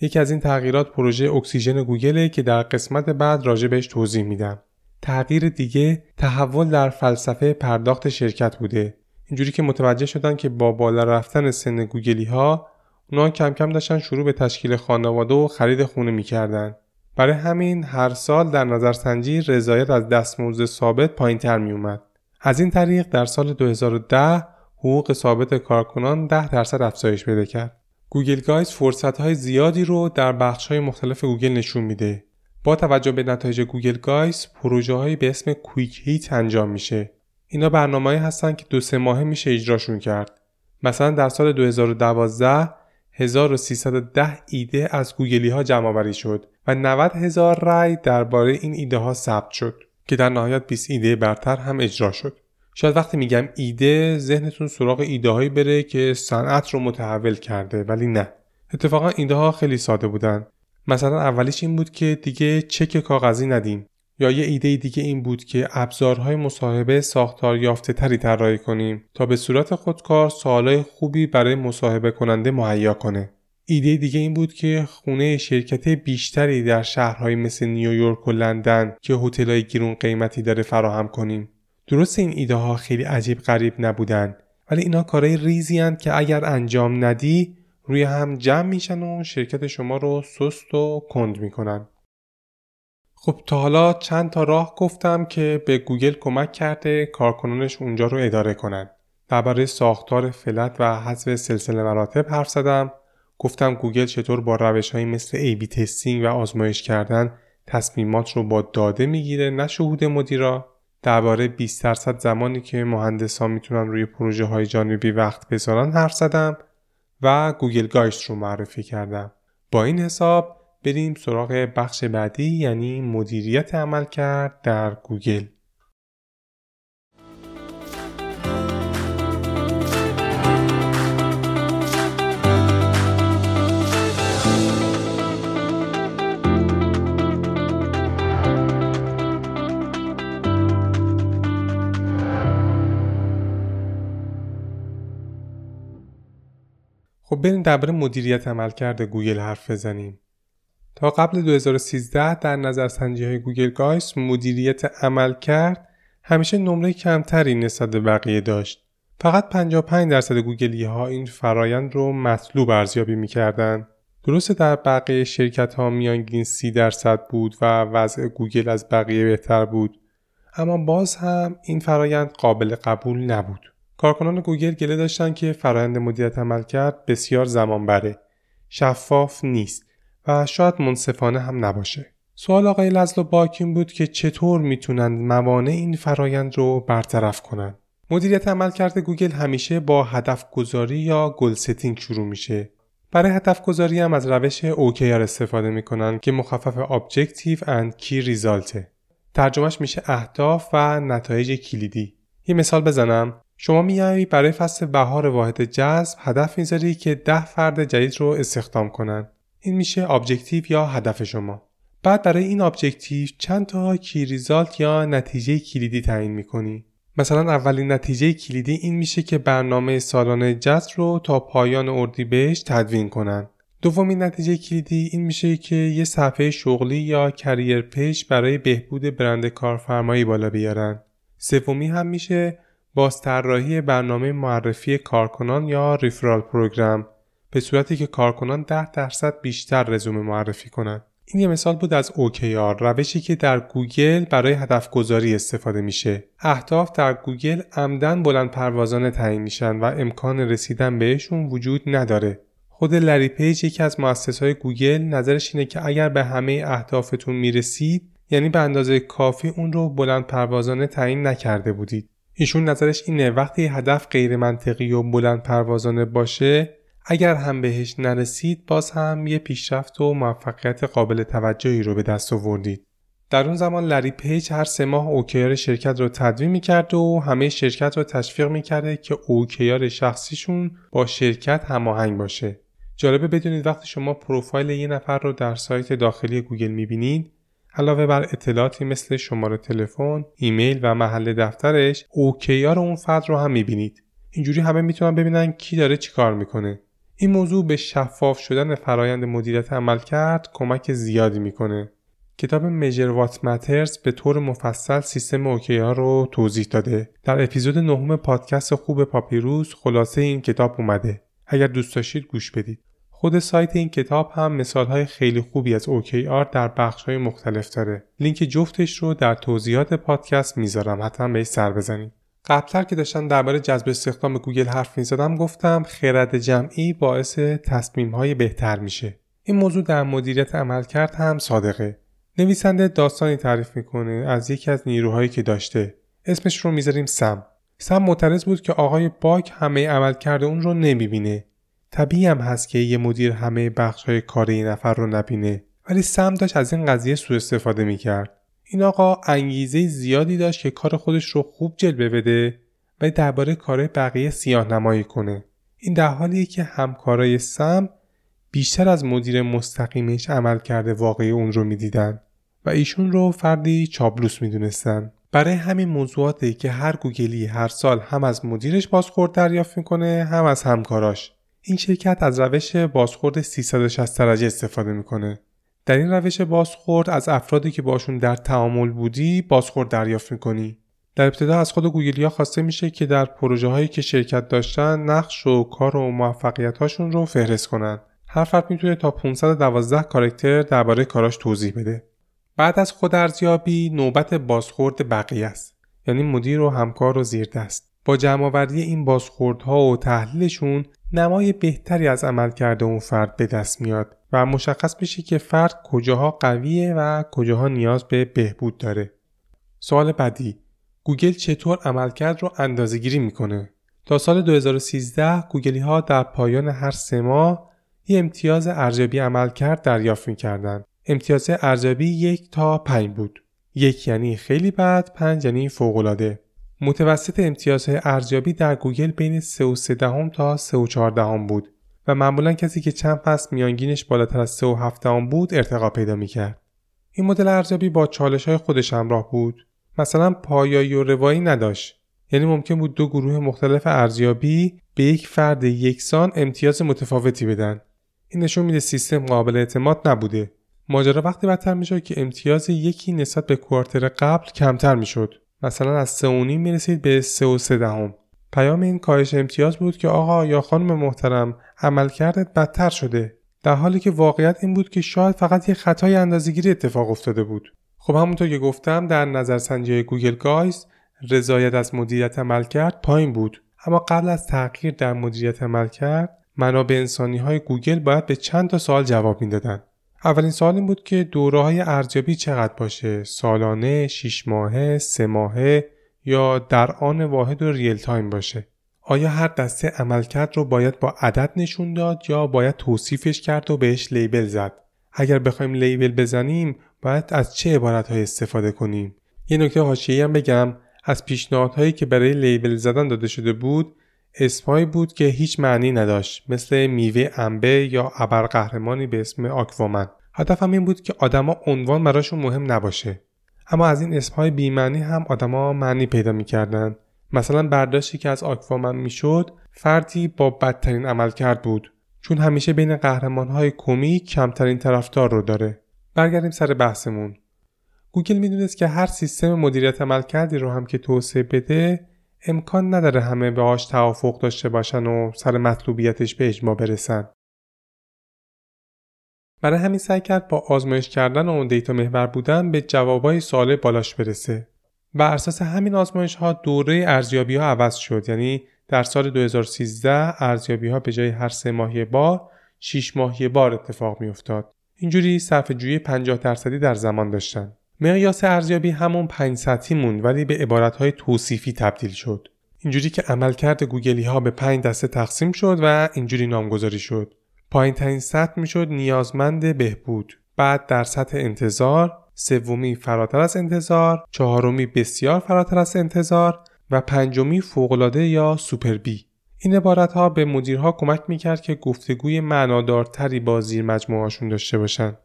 یکی از این تغییرات پروژه اکسیژن گوگله که در قسمت بعد راجع بهش توضیح میدم. تغییر دیگه تحول در فلسفه پرداخت شرکت بوده. اینجوری که متوجه شدن که با بالا رفتن سن گوگلی ها اونا کم کم داشتن شروع به تشکیل خانواده و خرید خونه می‌کردن. برای همین هر سال در نظرسنجی رضایت از دستمزد ثابت پایینتر می اومد. از این طریق در سال 2010 حقوق ثابت کارکنان 10 درصد افزایش پیدا کرد. Googlegeist فرصت های زیادی رو در بخش های مختلف گوگل نشون میده. با توجه به نتایج Googlegeist پروژه های به اسم quick hit انجام میشه. اینا برنامه هستن که دو سه ماهه میشه اجراشون کرد. مثلا در سال 2012 1310 ایده از گوگلی ها جمع شد و 90 هزار رأی درباره این ایده ها ثبت شد که در نهایت 20 ایده برتر هم اجرا شد. شاید وقتی میگم ایده ذهنتون سراغ ایده هایی بره که صنعت رو متحول کرده ولی نه. اتفاقا ایده ها خیلی ساده بودن. مثلا اولیش این بود که دیگه چک کاغذی ندیم یا یه ایده دیگه این بود که ابزارهای مصاحبه ساختار یافته تری طراحی کنیم تا به صورت خودکار سوالای خوبی برای مصاحبه کننده مهیا کنه. ایده دیگه این بود که خونه شرکت بیشتری در شهرهای مثل نیویورک و لندن که هتل‌های گیرون قیمتی داره فراهم کنیم. درست این ایده ها خیلی عجیب غریب نبودن ولی اینا کارهای ریزی که اگر انجام ندی روی هم جمع میشن و شرکت شما رو سست و کند می‌کنن. خب تا حالا چند تا راه گفتم که به گوگل کمک کرده کارکنانش اونجا رو اداره کنن. درباره ساختار flat و حذف سلسله مراتب حرف زدم. گفتم گوگل چطور با روش های مثل A/B testing و آزمایش کردن تصمیمات رو با داده می‌گیره نه شهود مدیرا. درباره 20 درصد زمانی که مهندسان می‌تونن روی پروژه های جانبی وقت بذارن حرف زدم و Googlegeist رو معرفی کردم. با این حساب بریم سراغ بخش بعدی یعنی مدیریت عمل کرد در گوگل خب بریم درباره مدیریت عملکرد گوگل حرف بزنیم تا قبل 2013 در نظرسنجی های Googlegeist مدیریت عملکرد همیشه نمره کمتری نسبت به بقیه داشت. فقط 55 درصد گوگلی ها این فرایند رو مطلوب ارزیابی می‌کردن. درسته در بقیه شرکت ها میانگین 30 درصد بود و وضع گوگل از بقیه بهتر بود اما باز هم این فرایند قابل قبول نبود کارکنان گوگل گله داشتن که فرایند مدیریت عملکرد بسیار زمان بره شفاف نیست و شاید منصفانه هم نباشه. سوال آقای لزلو باک این بود که چطور می‌تونند موانع این فرایند رو برطرف کنند مدیریت عملکرد گوگل همیشه با هدف گذاری یا goal setting شروع میشه. برای هدف گذاری هم از روش OKR استفاده می‌کنن که مخفف Objective and Key Result. ترجمهش میشه اهداف و نتایج کلیدی. یه مثال بزنم. شما میایی برای فصل بهار واحد جذب هدف می‌ذاری که ده فرد جدید رو استخدام کنن. این میشه objective یا هدف شما. بعد برای این objective چند تا key result یا نتیجه کلیدی تعیین می‌کنی. مثلا اولین نتیجه کلیدی این میشه که برنامه سالانه جذب رو تا پایان اردیبهشت تدوین کنن. دومین نتیجه کلیدی این میشه که یه صفحه شغلی یا career page برای بهبود برند کارفرمایی بالا بیارن. سومی هم میشه بازطراحی برنامه معرفی کارکنان یا referral program به صورتی که کارکنان 10 درصد بیشتر رزومه معرفی کنند. این یه مثال بود از OKR روشی که در گوگل برای هدف گذاری استفاده میشه. اهداف در گوگل عمداً بلند پروازانه تعیین میشن و امکان رسیدن بهشون وجود نداره. خود لری پیج یکی از های گوگل نظرش اینه که اگر به همه اهدافتون می‌رسید یعنی به اندازه کافی اون رو بلند پروازانه تعیین نکرده بودید. ایشون نظرش اینه وقتی هدف غیر منطقی و بلند پروازانه باشه اگر هم بهش نرسید باز هم یه پیشرفت و موفقیت قابل توجهی رو به دست آوردید. در اون زمان لری پیج هر سه ماه OKR شرکت رو تدوین می‌کرد و همه شرکت رو تشویق می‌کرده که OKR شخصیشون با شرکت هماهنگ باشه. جالبه بدونید وقتی شما پروفایل یه نفر رو در سایت داخلی گوگل می‌بینید علاوه بر اطلاعاتی مثل شماره تلفن، ایمیل و محل دفترش، OKR اون فرد رو هم می‌بینید. اینجوری همه می‌تونن ببینن کی داره چیکار می‌کنه. این موضوع به شفاف شدن فرایند مدیریت عمل کرد کمک زیادی می‌کنه. کتاب میجر وات ماترز به طور مفصل سیستم اوکیار رو توضیح داده. در اپیزود نهم پادکست خوب پاپیروس خلاصه این کتاب اومده. اگر دوست داشتید گوش بدید. خود سایت این کتاب هم مثالهای خیلی خوبی از OKR در بخشهای مختلف داره. لینک جفتش رو در توضیحات پادکست می‌ذارم حتما بهش سر بزنید. قبلتر که داشتم درباره جذب استخدام گوگل حرف می‌زدم گفتم خرد جمعی باعث تصمیمهای بهتر میشه. این موضوع در مدیریت عملکرد هم صادقه. نویسنده داستانی تعریف می‌کنه از یکی از نیروهایی که داشته. اسمش رو می‌ذاریم سم. سم معترض بود که آقای باک همه عملکرد اون رو نمی‌بینه طبیعی هم هست که یه مدیر همه بخش های کار این نفر رو نبینه. ولی سم داشت از این قضیه سوء استفاده می‌کرد. این آقا انگیزه زیادی داشت که کار خودش رو خوب جلوه بده و درباره کار بقیه سیاه نمایی کنه. این در حالیه که همکارای سم بیشتر از مدیر مستقیمش عمل کرده واقعی اون رو می‌دیدن و ایشون رو فردی چابلوس می‌دونستن. برای همین موضوعاتی که هر گوگلی هر سال هم از مدیرش بازخورد دریافت می‌کنه هم از همکاراش. این شرکت از روش بازخورد 360 درجه استفاده می‌کنه. در این روش بازخورد از افرادی که باشون در تعامل بودی بازخورد دریافت می‌کنی. در ابتدا از خود گوگلیا خواسته میشه که در پروژه هایی که شرکت داشتن نقش و کار و موفقیت هاشون رو فهرست کنن. هر فرد می‌تونه تا 512 کارکتر درباره کاراش توضیح بده. بعد از خود ارزیابی نوبت بازخورد بقیه است. یعنی مدیر و همکار و زیر دست. با جمعآوری این بازخوردها و تحلیلشون نمای بهتری از عمل کرده اون فرد به دست میاد و مشخص میشه که فرد کجاها قویه و کجاها نیاز به بهبود داره. سوال بعدی گوگل چطور عملکرد رو اندازه گیری می‌کنه؟ تا سال 2013 گوگلی ها در پایان هر سه ماه یه امتیاز ارزیابی عملکرد دریافت می‌کردن. امتیاز ارزیابی یک تا پنج بود. یک یعنی خیلی بد، پنج یعنی فوقالعاده. متوسط امتیازهای ارزیابی در گوگل بین 3 و 3 دهم تا 3 و 4 دهم بود و معمولا کسی که چند فصل میانگینش بالاتر از 3 و 7 دهم بود ارتقا پیدا می‌کرد. این مدل ارزیابی با چالش های خودش همراه بود. مثلا پایایی و روایی نداشت. یعنی ممکن بود دو گروه مختلف ارزیابی به یک فرد یکسان امتیاز متفاوتی بدن. این نشون میده سیستم قابل اعتماد نبوده. ماجرا وقتی بدتر می‌شد که امتیاز یکی نسبت به کوارتر قبل کمتر می‌شد. مثلا از سه می می‌رسید به سه و سه دهم. پیام این کاهش امتیاز بود که آقا یا خانم محترم عملکردت بدتر شده. در حالی که واقعیت این بود که شاید فقط یه خطای اندازه‌گیری اتفاق افتاده بود. خب همونطور که گفتم در نظرسنجی Googlegeist رضایت از مدیریت عملکرد پایین بود. اما قبل از تغییر در مدیریت عملکرد منابع انسانی های گوگل باید به چند تا سوال جواب می‌دادن. اولین سوال این بود که دوره های ارزیابی چقدر باشه؟ سالانه، شیش ماهه، سه ماهه یا در آن واحد و real time باشه؟ آیا هر دسته عملکرد رو باید با عدد نشون داد یا باید توصیفش کرد و بهش label زد؟ اگر بخوایم label بزنیم باید از چه عبارتهایی استفاده کنیم؟ یه نکته حاشیه‌ای هم بگم. از پیشنهادهایی که برای label زدن داده شده بود اسمهایی بود که هیچ معنی نداشت مثل میوه انبه یا ابرقهرمانی به اسم آکوامن هدف هم این بود که آدما عنوان براشون مهم نباشه. اما از این اسمهای بیمعنی هم آدما معنی پیدا می‌کردن. مثلا برداشتی که از آکوامن می‌شد فردی با بدترین عمل کرد بود چون همیشه بین قهرمانهای کمیک کمترین طرفدار رو داره. برگردیم سر بحثمون. گوگل می‌دونست که هر سیستم مدیریت عملکردی رو هم که توسعه بده امکان نداره همه باهاش توافق داشته باشن و سر مطلوبیتش به اجماع برسن. برای همین سعی کرد با آزمایش کردن و دیتا محور بودن به جوابای سوال بالاش برسه. بر اساس همین آزمایش ها دوره ارزیابی ها عوض شد یعنی در سال 2013 ارزیابی ها به جای هر سه ماهی بار 6 ماهی بار اتفاق می افتاد. اینجوری صرف جویی 50 درصدی در زمان داشتن. مقیاس ارزیابی همون 5 سطحی موند ولی به عبارتهای توصیفی تبدیل شد. اینجوری که عملکرد گوگلی ها به 5 دسته تقسیم شد و اینجوری نامگذاری شد. پایین ترین سطح می‌شد نیازمند بهبود. بعد در سطح انتظار، سومی فراتر از انتظار، چهارمی بسیار فراتر از انتظار و پنجمی فوقالعاده یا سوپر بی. این عبارت ها به مدیرها کمک می‌کرد که گفتگوی معنادارتری با زیر مجموعهاشون داشته باشند.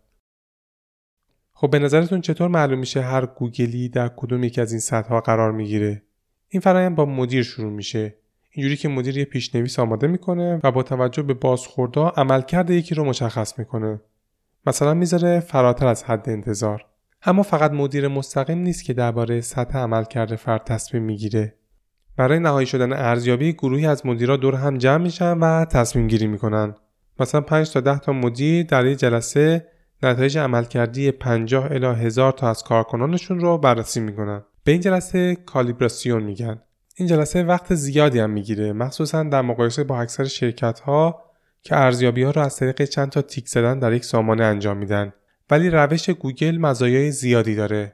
خب به نظرتون چطور معلوم میشه هر گوگلی در کدوم یکی از این سطح قرار می‌گیره؟ این فرایند با مدیر شروع میشه. اینجوری که مدیر یه پیشنویس آماده می‌کنه و با توجه به بازخوردها عملکرد یکی رو مشخص می‌کنه. مثلا می‌ذاره فراتر از حد انتظار. اما فقط مدیر مستقیم نیست که درباره سطح عملکرد فرد تصمیم می‌گیره. برای نهایی شدن ارزیابی گروهی از مدیرا دور هم جمع میشن و تصمیم گیری می‌کنن. مثلا 5 تا 10 تا مدیر در یک جلسه نتایج عملکردی 50 الی 1000 تا از کارکنانشون رو بررسی می‌کنن. به این جلسه کالیبراسیون میگن. این جلسه وقت زیادی هم می‌گیره مخصوصا در مقایسه با اکثر شرکت ها که ارزیابی ها رو از طریق چند تا تیک زدن در یک سامانه انجام میدن. ولی روش گوگل مزایای زیادی داره.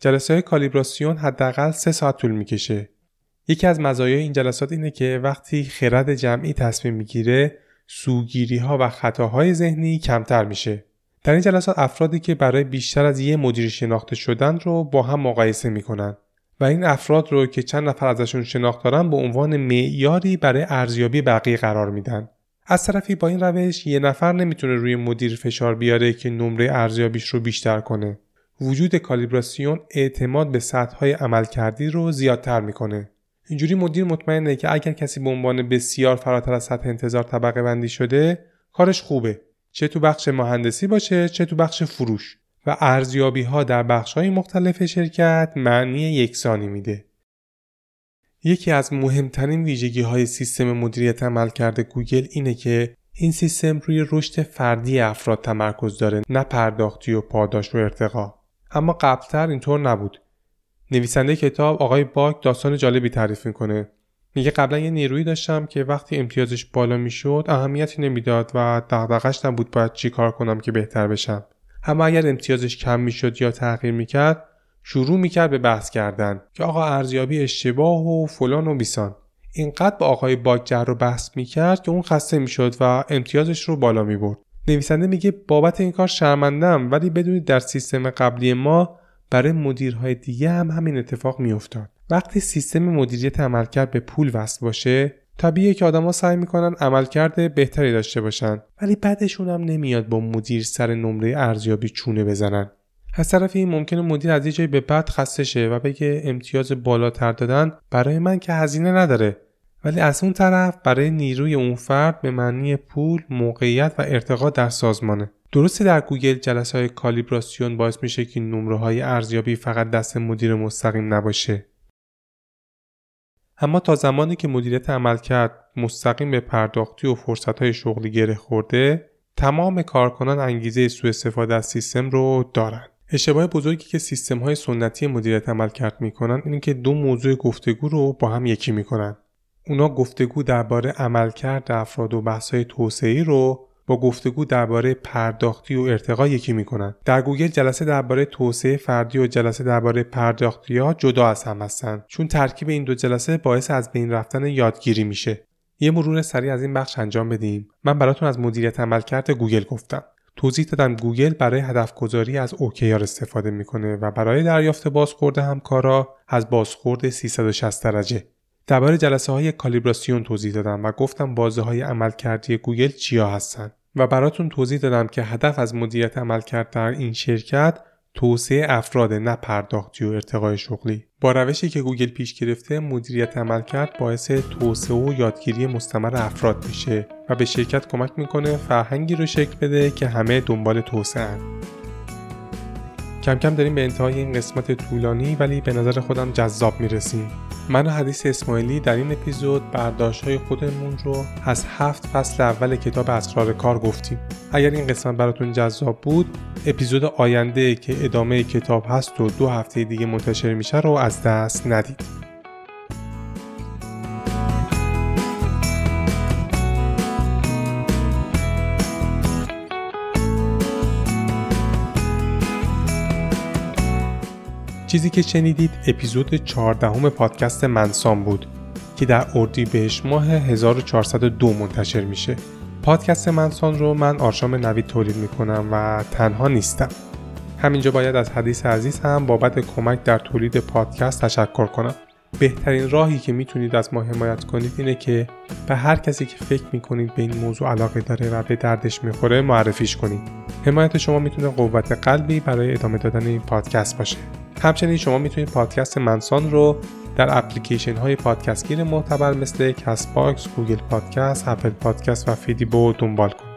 جلسه های کالیبراسیون حداقل سه ساعت طول می‌کشه. یکی از مزایای این جلسات اینه که وقتی خرد جمعی تصمیم می‌گیره سوگیری ها و خطاهای ذهنی کمتر میشه. در این جلسات افرادی که برای بیشتر از یه مدیر شناخته شدن رو با هم مقایسه می‌کنن و این افراد رو که چند نفر ازشون شناخت دارن به عنوان معیاری برای ارزیابی بقیه قرار میدن. از طرفی با این روش یه نفر نمی‌تونه روی مدیر فشار بیاره که نمره ارزیابیش رو بیشتر کنه. وجود کالیبراسیون اعتماد به سطح عملکردی رو زیادتر می‌کنه. اینجوری مدیر مطمئنه که اگر کسی به عنوان بسیار فراتر از سطح انتظار طبقه بندی شده کارش خوبه. چه تو بخش مهندسی باشه چه تو بخش فروش. و ارزیابی ها در بخش های مختلف شرکت معنی یکسانی میده. یکی از مهمترین ویژگی های سیستم مدیریت عملکرد گوگل اینه که این سیستم روی رشد فردی افراد تمرکز داره نه پرداختی و پاداش و ارتقا. اما قبلتر اینطور نبود. نویسنده کتاب آقای باک داستان جالبی تعریف می‌کنه. میگه قبلا یه نیرویی داشتم که وقتی امتیازش بالا می‌شد اهمیتی نمی‌داد و دغدغش نبود باید چی کار کنم که بهتر بشم. اما اگر امتیازش کم می‌شد یا تغییر می‌کرد شروع می‌کرد به بحث کردن که آقا ارزیابی اشتباه و فلان و بیسان. اینقدر با آقای باگ جر رو بحث می‌کرد که اون خسته می‌شد و امتیازش رو بالا می‌برد. نویسنده میگه بابت این کار شرمندم ولی بدونید در سیستم قبلی ما برای مدیرهای دیگه هم همین اتفاق میافتاد. وقتی سیستم مدیریت عملکرد به پول وصل باشه طبیعیه که آدما سعی می‌کنن عملکرد بهتری داشته باشن ولی بعدشون هم نمیاد با مدیر سر نمره ارزیابی چونه بزنن از طرف این ممکنه مدیر از یه جایی به بعد خسته شه و بگه امتیاز بالاتر دادن برای من که هزینه نداره ولی از اون طرف برای نیروی اون فرد به معنی پول، موقعیت و ارتقا در سازمانه. درسته در گوگل جلسه های کالیبراسیون باعث میشه که نمره های ارزیابی فقط دست مدیر مستقیم نباشه. اما تا زمانی که مدیریت عمل کرد مستقیم به پرداختی و فرصت های شغلی گره خورده تمام کارکنان انگیزه سوء استفاده از سیستم رو دارند اشتباه بزرگی که سیستم های سنتی مدیریت عملکرد می‌کنن اینه که دو موضوع گفتگو رو با هم یکی می‌کنن. اونا گفتگو درباره عملکرد افراد و بحث‌های توسعه‌ای رو با گفتگو درباره پرداختی و ارتقا یکی می‌کنن. در گوگل جلسه درباره توسعه فردی و جلسه درباره پرداختی ها جدا از هم هستن چون ترکیب این دو جلسه باعث از بین رفتن یادگیری میشه. یه مرور سریع از این بخش انجام بدیم. من براتون از مدیریت عملکرد گوگل گفتم. توضیح دادم گوگل برای هدف گذاری از OKR استفاده می‌کنه و برای دریافت بازخورد همکارا از بازخورد 360 درجه. درباره جلسه های کالیبراسیون توضیح دادم و گفتم بازه های عملکردی گوگل چیا هستن و براتون توضیح دادم که هدف از مدیریت عملکرد در این شرکت توسعه افراد نه پرداختی و ارتقای شغلی. با روشی که گوگل پیش گرفته مدیریت عملکرد باعث توسعه و یادگیری مستمر افراد میشه و به شرکت کمک می‌کنه فرهنگی رو شکل بده که همه دنبال توسعه کم کم داریم به انتهای این قسمت طولانی ولی به نظر خودم جذاب می‌رسیم. من و حدیث اسماعیلی در این اپیزود برداشت های خودمون رو از هفت فصل اول کتاب اسرار کار گفتیم. اگر این قسمت براتون جذاب بود اپیزود آینده که ادامه کتاب هست و دو هفته دیگه منتشر میشه رو از دست ندید. چیزی که شنیدید اپیزود 14 پادکست منسان بود که در بهش ماه 1402 منتشر میشه. پادکست منسان رو من آرشام نوید تولید می‌کنم و تنها نیستم. همینجا باید از حدیث عزیز هم بابت کمک در تولید پادکست تشکر کنم. بهترین راهی که می‌تونید از ما حمایت کنید اینه که به هر کسی که فکر می‌کنید به این موضوع علاقه داره و به دردش می‌خوره معرفیش کنید. حمایت شما می‌تونه قوت قلبی برای ادامه دادن این پادکست باشه. همچنین شما می‌تونید پادکست منسان رو در اپلیکیشن های پادکستگیر معتبر مثل کست گوگل پادکست، اپل پادکست و فیدیبو دنبال کنید.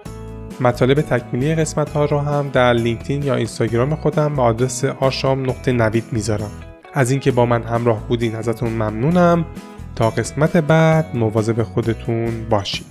مطالب تکمیلی قسمت ها رو هم در لینکدین یا اینستاگرام خودم به آدرس آشام نقطه نوید می‌ذارم. از اینکه با من همراه بودین ازتون ممنونم تا قسمت بعد مواظب خودتون باشید.